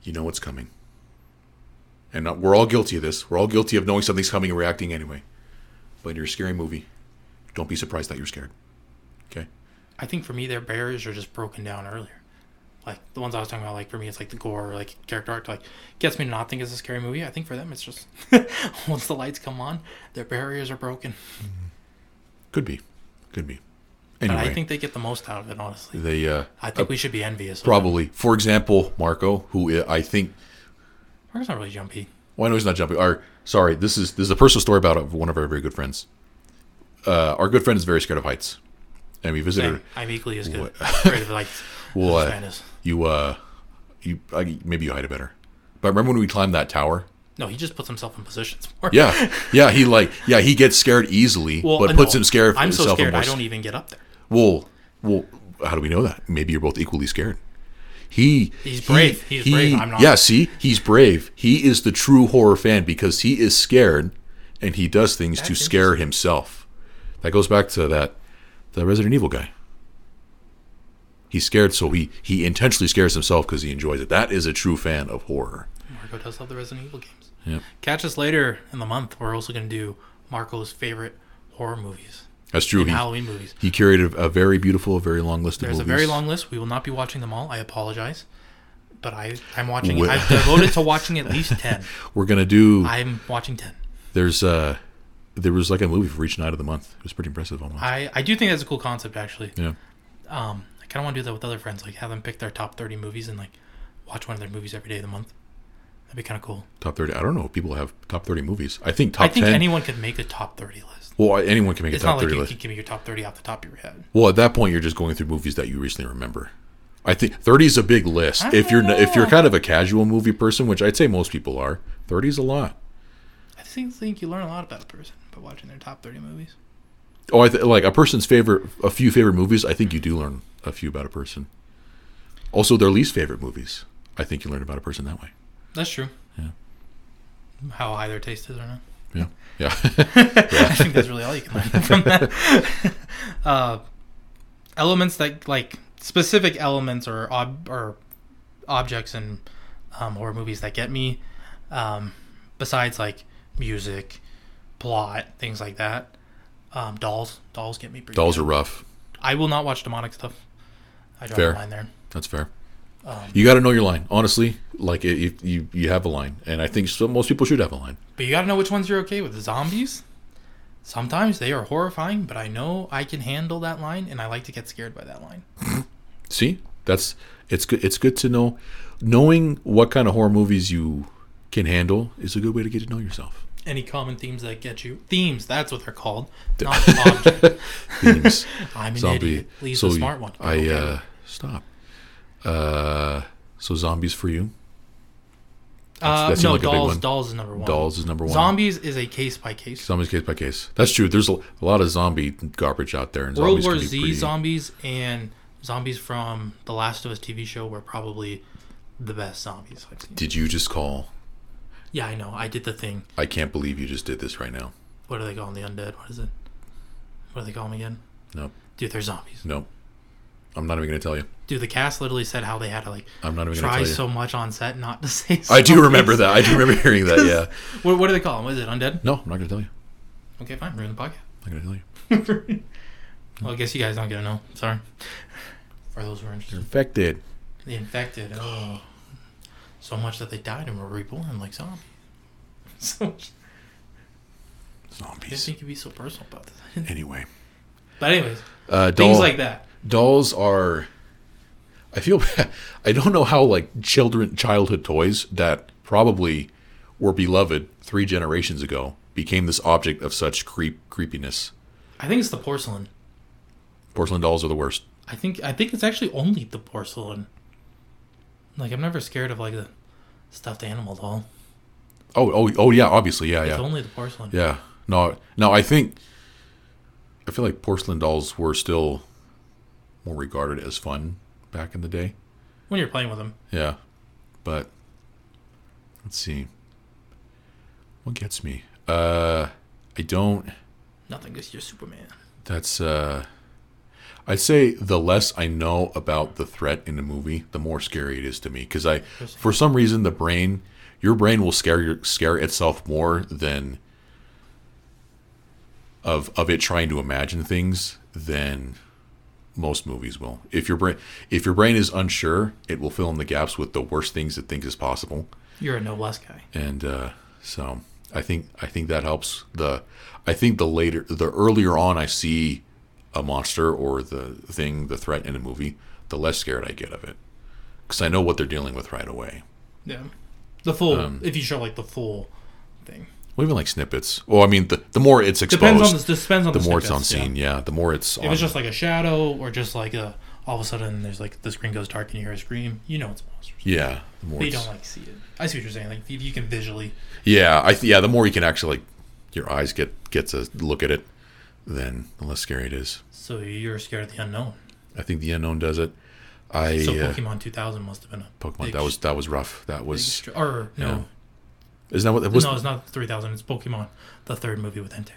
you know what's coming, and we're all guilty of this. We're all guilty of knowing something's coming and reacting anyway. But in your scary movie, don't be surprised that you're scared. Okay.
I think for me, their barriers are just broken down earlier. Like the ones I was talking about, like for me, it's like the gore, like character arc, like gets me to not think it's a scary movie. I think for them, it's just <laughs> once the lights come on, their barriers are broken.
Could be, could be.
But I think they get the most out of it, honestly.
they uh,
I think we should be envious. of.
Probably. For example, Marco, who I think,
Marco's not really jumpy.
well, I know he's not jumping. Our sorry, this is this is a personal story about one of our very good friends. Uh, our good friend is very scared of heights, and we visited.
Same. I'm equally as good. Afraid <laughs> of like
Well, uh. You, uh, you I, maybe you hide it better. But remember when we climbed that tower?
No, he just puts himself in positions. More.
Yeah, <laughs> yeah. He like, yeah, he gets scared easily,
Well,
but
no,
puts him scared.
I'm so scared. I don't even get up there.
Well, well, how do we know that? Maybe you're both equally scared. He
He's
he-
brave. He's
he-
brave. I'm not.
Yeah, see, he's brave. He is the true horror fan because he is scared, and he does things to scare himself. That goes back to that the Resident Evil guy. He's scared, so he he intentionally scares himself because he enjoys it. That is a true fan of horror.
Marco does love the Resident Evil games.
Yep.
Catch us later in the month. We're also going to do Marco's favorite horror movies,
That's true. He,
Halloween movies.
he curated a very beautiful, very long list of movies.
There's a very long list. We will not be watching them all. I apologize, but I I'm watching.
Well-
I've devoted to watching at least ten. <laughs>
We're gonna do.
I'm watching ten.
There's uh, there was like a movie for each night of the month. It was pretty impressive almost.
I I do think that's a cool concept actually.
yeah.
Um, I kind of want to do that with other friends, like have them pick their top thirty movies and like watch one of their movies every day of the month. That'd be kind of cool.
Top thirty. I don't know if people have top thirty movies. I think top
I think
ten.
anyone could make a top thirty list.
Well, anyone can make
It's
a
not
top
like
thirty
you
list.
can you give me your top thirty off the top of your head.
Well, at that point, you're just going through movies that you recently remember. I think thirty is a big list.
I
If you're
don't
if you're
know.
kind of a casual movie person, which I'd say most people are, thirty is a lot.
I think, think you learn a lot about a person by watching their top thirty movies.
Oh, I th- like a person's favorite, a few favorite movies. I think you do learn a few about a person. Also, their least favorite movies. I think you learn about a person that way.
That's true.
Yeah.
How high their taste is or not.
Yeah, yeah. <laughs>
I think that's really all you can learn from that. <laughs> uh, elements that like specific elements or ob- or objects in um, horror movies that get me, um, besides like music, plot, things like that. Um, dolls, dolls get me. Pretty
Dolls
good.
are rough.
I will not watch demonic stuff. I draw
Fair.
the line there.
That's fair.
Um,
You got to know your line. Honestly, like it, you, you you have a line, and I think so, most people should have a line.
But you gotta know which ones you're okay with. The zombies, sometimes they are horrifying, but I know I can handle that line, and I like to get scared by that line. <laughs>
See, that's it's good. It's good to know. Knowing what kind of horror movies you can handle is a good way to get to know yourself.
Any common themes that get you? Themes, that's what they're called. <laughs> Not. <laughs>
Themes,
I'm an
zombie.
idiot. Lee's
so
the smart one.
I
Okay.
uh stop. Uh, so zombies for you.
Uh,
that seemed
no, dolls. Dolls is number one.
Dolls is number one.
Zombies is a case by case.
Zombies case by case. That's true. There's a, a lot of zombie garbage out there. And
World War Z
pretty-
zombies and zombies from the Last of Us TV show were probably the best zombies I've seen.
Did you just call?
Yeah, I know. I did the thing.
I can't believe you just did this right now.
What do they call them? The undead? What is it? What do they call them again?
Nope.
Dude, they're zombies.
No. I'm not even going to tell you.
Dude, the cast literally said how they had to like
I'm not even going
try so much on set not to <laughs> say.
I do remember that. I do remember hearing that. <laughs> Yeah.
What, what do they call them? Is it undead?
No, I'm not going to tell you.
Okay, fine. We're in the podcast.
I'm not going to tell you. <laughs>
Well, I guess you guys don't get to know. Sorry. For those who are interested,
infected.
the infected. Oh, so much that they died and were reborn like zombies. So much. I didn't think you'd be so personal about this.
Anyway.
But anyways,
Uh,
things like that.
Dolls are i feel <laughs> i don't know how like children childhood toys that probably were beloved three generations ago became this object of such creep creepiness
I think it's the porcelain.
porcelain dolls are the worst
I think I think it's actually only the porcelain. Like I'm never scared of like the stuffed animal doll.
oh oh oh yeah obviously yeah
It's
yeah
only the porcelain.
yeah no no i think i feel like porcelain dolls were still more regarded as fun back in the day
When you're playing with them.
Yeah. But let's see. What gets me? Uh I don't
Nothing gets your Superman.
that's uh I'd say the less I know about the threat in the movie, the more scary it is to me cuz I for some reason the brain your brain will scare your, scare itself more than of of it trying to imagine things than most movies will. If your brain if your brain is unsure, it will fill in the gaps with the worst things it thinks is possible.
You're a noblesse guy.
And uh, so I think I think that helps. The I think the later the earlier on I see a monster or the thing, the threat in a movie, the less scared I get of it because I know what they're dealing with right away.
Yeah. The full
Um,
if you show like the full thing.
Well, even like snippets. Well, I mean, the the more it's exposed,
Depends on the depends on
the
the,
more it's on
snippets, yeah.
scene. Yeah. the more it's.
If
on,
it's just like a shadow or just like a all of a sudden there's like the screen goes dark and you hear a scream, you know it's monsters.
yeah, the more
But you don't like see it. I see what you're saying. Like if you can visually
Yeah, I th- yeah. The more you can actually, like, your eyes get get to look at it, then the less scary it is.
so you're scared of the unknown.
I think the unknown does it. I
So
uh,
Pokemon 2000 must have been a
Pokemon
big
that was that was rough. That was
str- or no,
yeah. Isn't that what it was?
no, it's not 3000. It's Pokemon, the third movie with Entei.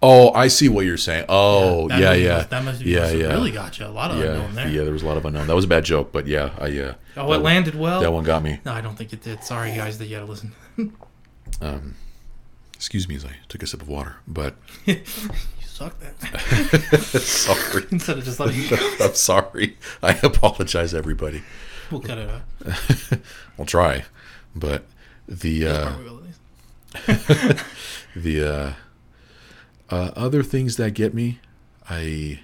Oh, I see what you're saying. Oh,
that
yeah, yeah,
must- that must, be, yeah,
yeah.
really got you a lot of
yeah,
unknown there.
yeah. There was a lot of unknown. That was a bad joke, but yeah, I uh,
Oh, it landed well.
that one got me.
No, I don't think it did. Sorry, guys, that you had to listen. <laughs>
Um, excuse me as I took a sip of water, but <laughs>
you suck that. <laughs>
sorry.
Instead of just letting you go,
I'm sorry. I apologize, everybody.
we'll cut it out.
we'll try, but the uh,
will <laughs>
the uh, uh, other things that get me, I.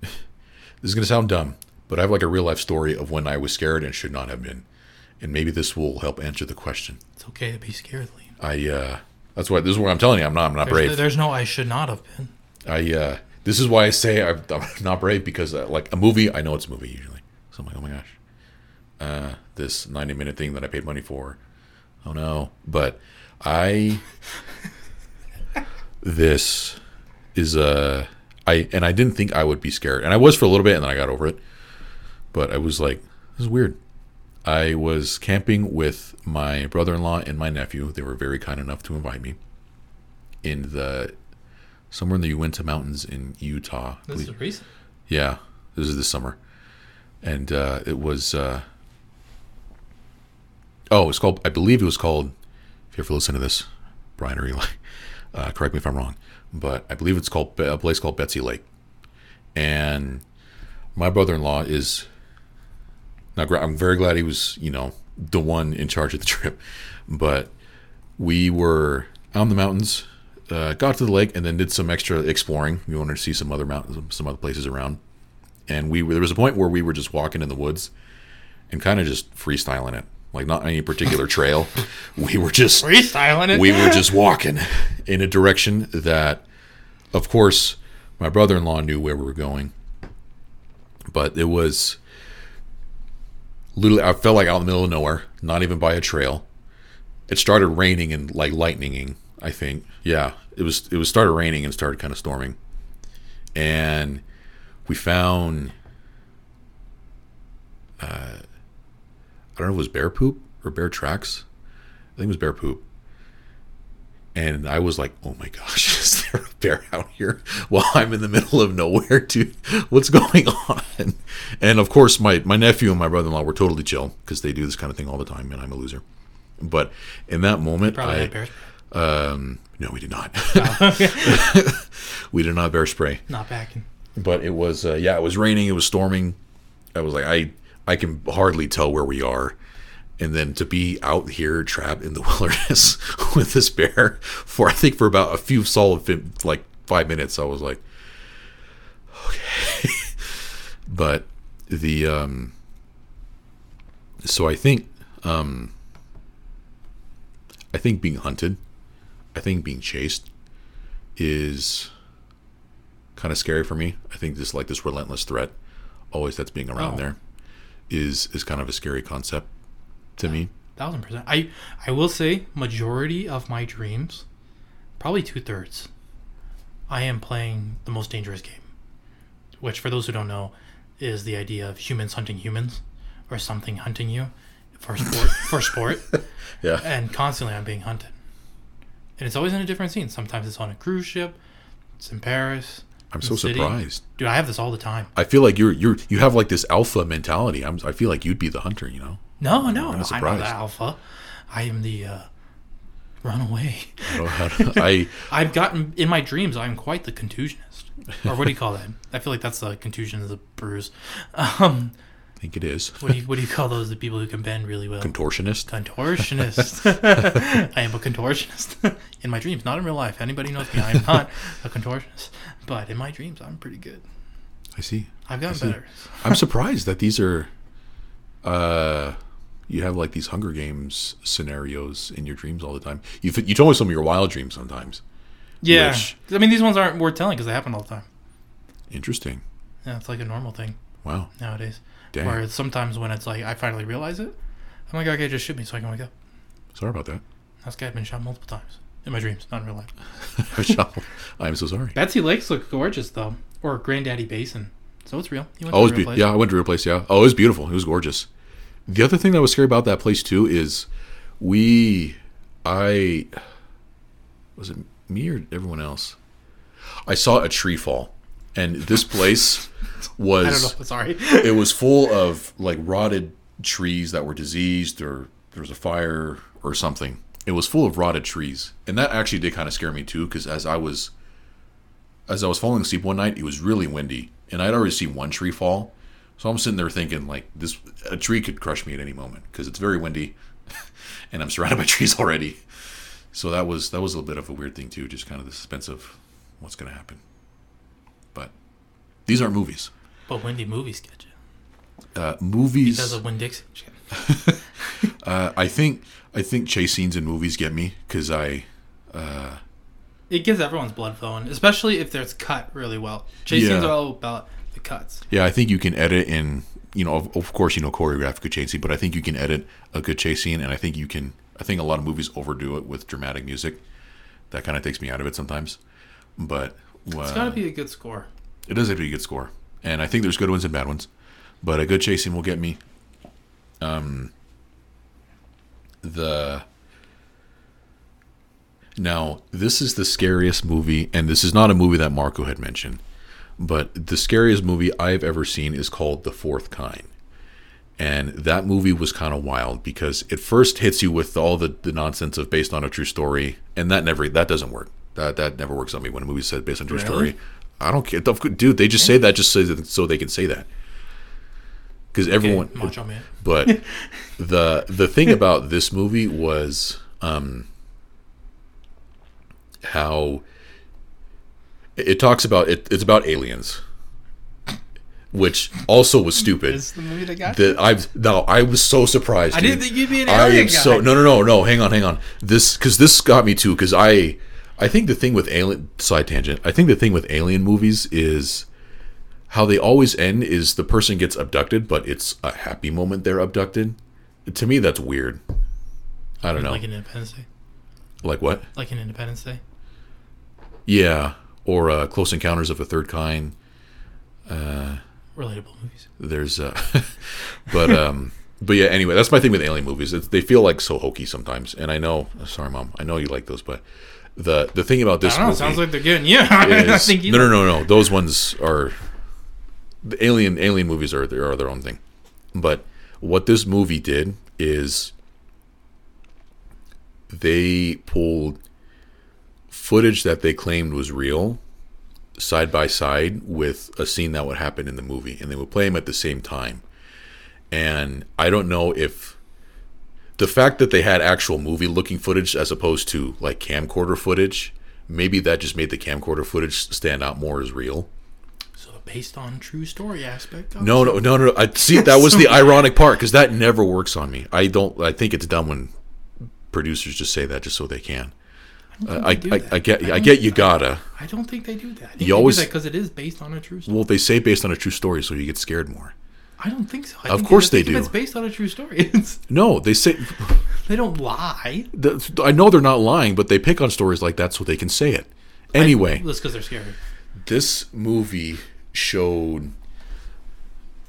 This is gonna sound dumb, but I have like a real life story of when I was scared and should not have been, and maybe this will help answer the question.
It's okay to be scared, Liam.
I uh, that's what this is what I'm telling you. I'm not. I'm not
There's,
brave.
there's no I should not have been.
I uh, this is why I say I'm, I'm not brave because uh, like a movie, I know it's a movie usually. So I'm like, oh my gosh, uh, this 90 minute thing that I paid money for. Oh no! But I this is uh I and I didn't think I would be scared, and I was for a little bit, and then I got over it. But I was like, this is weird. I was camping with my brother-in-law and my nephew. They were very kind enough to invite me in the somewhere in the Uinta Mountains in Utah.
This is recent.
yeah, this is this summer, and uh, it was. Uh, oh, it's called. I believe it was called. If you ever listen to this, Brian or Eli, <laughs> uh, correct me if I'm wrong, but I believe it's called a place called Betsy Lake, and my brother-in-law is. Now, I'm very glad he was, you know, the one in charge of the <laughs> trip, but we were in the mountains uh, got to the lake and then did some extra exploring. We wanted to see some other mountains, some other places around. And we there was a point where we were just walking in the woods and kind of just freestyling it, like not any particular trail. We were just
Freestyling it.
we were just walking in a direction that, of course, my brother-in-law knew where we were going, but it was literally I felt like out in the middle of nowhere, not even by a trail. It started raining and like lightninging. I think, yeah, it was it was started raining and started kind of storming, and we found. Uh, I don't know if it was bear poop or bear tracks. I think it was bear poop. and I was like, "Oh my gosh, <laughs> is there a bear out here?" While I'm in the middle of nowhere, dude, what's going on? And of course, my my nephew and my brother-in-law were totally chill because they do this kind of thing all the time, and I'm a loser. But in that moment,
Probably
I
had bears.
um, no, we did not. <laughs>
okay. <laughs>
we did not bear spray.
Not backing.
but it was uh, yeah it was raining it was storming i was like i i can hardly tell where we are and then to be out here trapped in the <laughs> wilderness with this bear for i think for about a few solid like five minutes i was like okay <laughs> but the um so i think um i think being hunted i think being chased is kind of scary for me. I think this like this relentless threat, always that's being around
Oh.
there, is is kind of a scary concept to me.
Thousand percent. I I will say majority of my dreams, probably two thirds, I am playing the most dangerous game. Which for those who don't know, is the idea of humans hunting humans, or something hunting you, for sport <laughs> for sport, <laughs>
Yeah,
and constantly I'm being hunted. And it's always in a different scene. Sometimes it's on a cruise ship, it's in Paris.
I'm so
city.
surprised.
Dude, I have this all the time.
I feel like you're you're you have like this alpha mentality. I'm I feel like you'd be the hunter. You know,
No, no,
I'm
no I'm not the alpha. I am the uh, runaway.
I, don't know how to- I
I've gotten in my dreams. I'm quite the contusionist, or what do you call that? I feel like that's the contusion of the bruise. Um,
think it is
what do you what do you call those? The people who can bend really well.
contortionist.
Contortionist. <laughs> I am a contortionist <laughs> in my dreams, not in real life. Anybody knows me, I am not a contortionist. But in my dreams, I'm pretty good.
I see.
I've gotten
see.
better.
I'm <laughs> surprised that these are, uh, you have like these Hunger Games scenarios in your dreams all the time. You you told me some of your wild dreams sometimes.
Yeah,
Which-
I mean these ones aren't worth telling because they happen all the time.
Interesting.
Yeah, it's like a normal thing
Wow.
nowadays.
Dang.
Where sometimes when it's like I finally realize it, I'm like, okay, just shoot me so I can wake up.
Sorry about that.
This guy had been shot multiple times in my dreams, not in real life. <laughs>
I'm so sorry.
Betsy Lakes look gorgeous though, or Granddaddy Basin. So it's real. You went
Oh,
to real
be-
place.
yeah, I went to a real place. Yeah. Oh, it was beautiful. It was gorgeous. The other thing that was scary about that place too is we, I, was it me or everyone else? I saw a tree fall, and this place was
I don't know. Sorry.
it was full of like rotted trees that were diseased or there was a fire or something. It was full of rotted trees, and that actually did kind of scare me too. Because as I was as I was falling asleep one night, it was really windy, and I'd already seen one tree fall. So I'm sitting there thinking like this a tree could crush me at any moment because it's very windy, <laughs> and I'm surrounded by trees already. So that was that was a little bit of a weird thing too, just kind of the suspense of what's going to happen. These aren't movies.
But when do movies get you
Uh, movies.
because of Winn-Dixie. <laughs>
Uh, I think I think chase scenes in movies get me because I
It gives everyone's blood flowing, especially if there's cut really well. Chase scenes are all about the cuts.
yeah I think you can edit in you know of, of course you know choreograph a good chase scene but I think you can edit a good chase scene and I think you can I think a lot of movies overdo it with dramatic music that kind of takes me out of it sometimes but uh,
It's got to be a good score.
It does have to be a good score and I think there's good ones and bad ones but a good chasing will get me um the now this is the scariest movie and this is not a movie that Marco had mentioned but the scariest movie I've ever seen is called The Fourth Kind and that movie was kind of wild because it first hits you with all the, the nonsense of based on a true story and that never that doesn't work that that never works on me when a movie said based on a true
Really?
story I don't care dude they just say that just so, that- so they can say that because
Okay,
everyone
Macho Man.
but <laughs> the the thing about this movie was um how it, talks about it, it's about aliens which also was stupid
Is the movie that got
that I've no I was so surprised
I
dude.
didn't think you'd be an
I
alien
am
guy.
so no no no no hang on hang on this because this got me too because I I think the thing with alien side tangent I think the thing with alien movies is how they always end is the person gets abducted but it's a happy moment they're abducted. To me that's weird. I don't know.
Like
an
in Independence Day.
Like what?
Like an Independence Day.
yeah or uh, Close Encounters of a Third Kind.
Relatable movies.
there's uh <laughs> but um but yeah anyway that's my thing with alien movies. It's, they feel like so hokey sometimes. And i know sorry mom i know you like those but the the thing about this
know.
movie
Sounds like they're getting you. I
is-
think you.
no, no, no, no. Those ones are the alien alien movies are are their own thing. But what this movie did is they pulled footage that they claimed was real side by side with a scene that would happen in the movie and they would play them at the same time. And I don't know if the fact that they had actual movie looking footage as opposed to like camcorder footage, maybe that just made the camcorder footage stand out more as real.
So based on true story aspect. Of
No, no, no, no. I see that was the <laughs> ironic part because that never works on me. I don't. I think it's dumb when producers just say that just so they can. I, I,
that.
I get,
I
I get you gotta.
I don't think they do that. I think
You always-
because it is based on a true story.
Well, they say based on a true story, so you get scared more.
I don't think so. I
Of
think
course they
think
do.
It's based on a true story.
No, they say. <laughs>
they don't lie.
the- I know they're not lying, but they pick on stories like that so they can say it. Anyway,
That's because they're scary.
this movie showed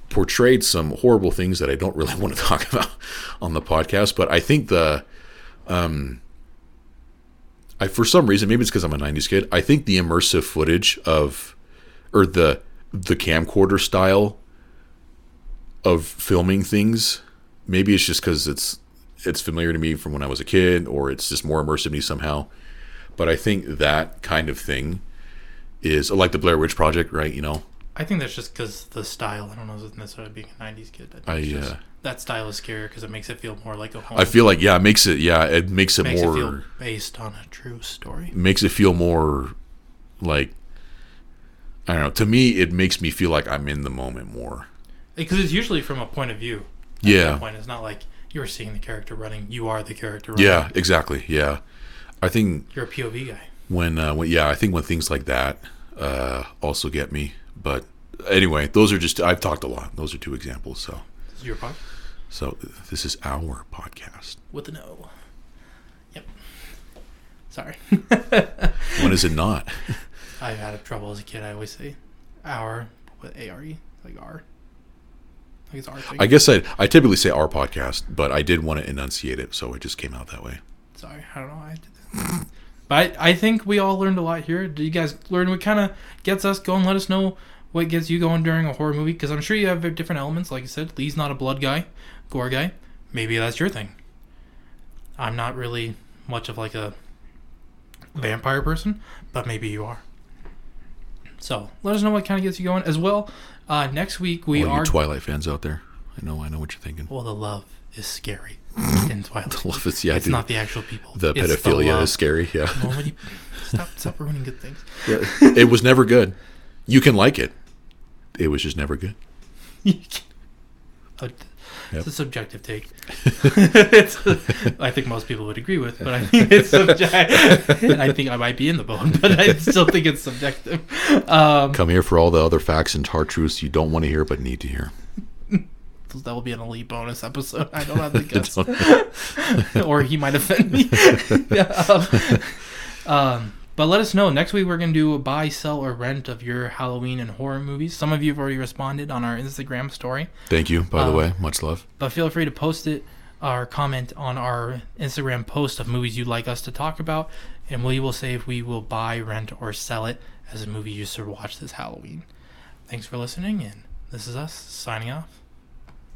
portrayed some horrible things that I don't really <laughs> want to talk about on the podcast, but I think the um I for some reason maybe it's because I'm a 90s kid, I think the immersive footage of or the the camcorder style of filming things, maybe it's just cuz it's it's familiar to me from when I was a kid or it's just more immersive to me somehow. But I think that kind of thing is like the Blair Witch Project, right? You know,
I think that's just because the style. I don't know if it's necessarily being a '90s kid. I think
I,
it's just-
uh,
that style is scarier because it makes it feel more like a home.
I feel like yeah, it makes it yeah, it makes it
makes
more
it feel based on a true story.
makes it feel more like I don't know. To me, it makes me feel like I'm in the moment more.
Because it's usually from a point of view.
Yeah,
point, it's not like you're seeing the character running. You are the character. Running.
yeah, exactly. Yeah, I think
You're a POV guy.
when uh, when yeah, I think when things like that uh, also get me. But anyway, those are just I've talked a lot. Those are two examples. So
This is your pod
so this is our podcast.
with an O. Yep. Sorry. <laughs>
When is it not? <laughs>
I had trouble as a kid. I always say our with A R E like R. Like it's our thing.
I guess I I typically say our podcast, but I did want to enunciate it, so it just came out that way.
Sorry, I don't know why I did that. <laughs> but I, I think we all learned a lot here. Did you guys learn what kind of gets us going? Let us know what gets you going during a horror movie because I'm sure you have different elements. Like I said, Lee's not a blood guy, gore guy. Maybe that's your thing. I'm not really much of like a vampire person, but maybe you are. So let us know what kind of gets you going as well. Uh, next week we
All
are.
you Twilight fans out there, I know, I know what you're thinking.
well, the love is scary <laughs> in Twilight.
The love is yeah,
it's
dude.
not the actual people.
the
It's
pedophilia
love.
is scary. Yeah.
Nobody <laughs> stop stop ruining good things.
yeah, it was never good. You can like it. It was just never good. <laughs> Yep.
It's a subjective take. <laughs> it's I think most people would agree with, but I think it's subjective. and <laughs> I think I might be in the boat, but I still think it's subjective. Um,
Come here for all the other facts and hard truths you don't want to hear but need to hear. <laughs>
that will be an elite bonus episode. I don't have the guts, or he might offend me. Yeah, um, um, but let us know next week. We're gonna do a buy, sell, or rent of your Halloween and horror movies. Some of you have already responded on our Instagram story.
Thank you, by the
Uh,
way. Much love.
but feel free to post it or comment on our Instagram post of movies you'd like us to talk about, and we will say if we will buy, rent, or sell it as a movie you should watch this Halloween. Thanks for listening, and this is us signing off.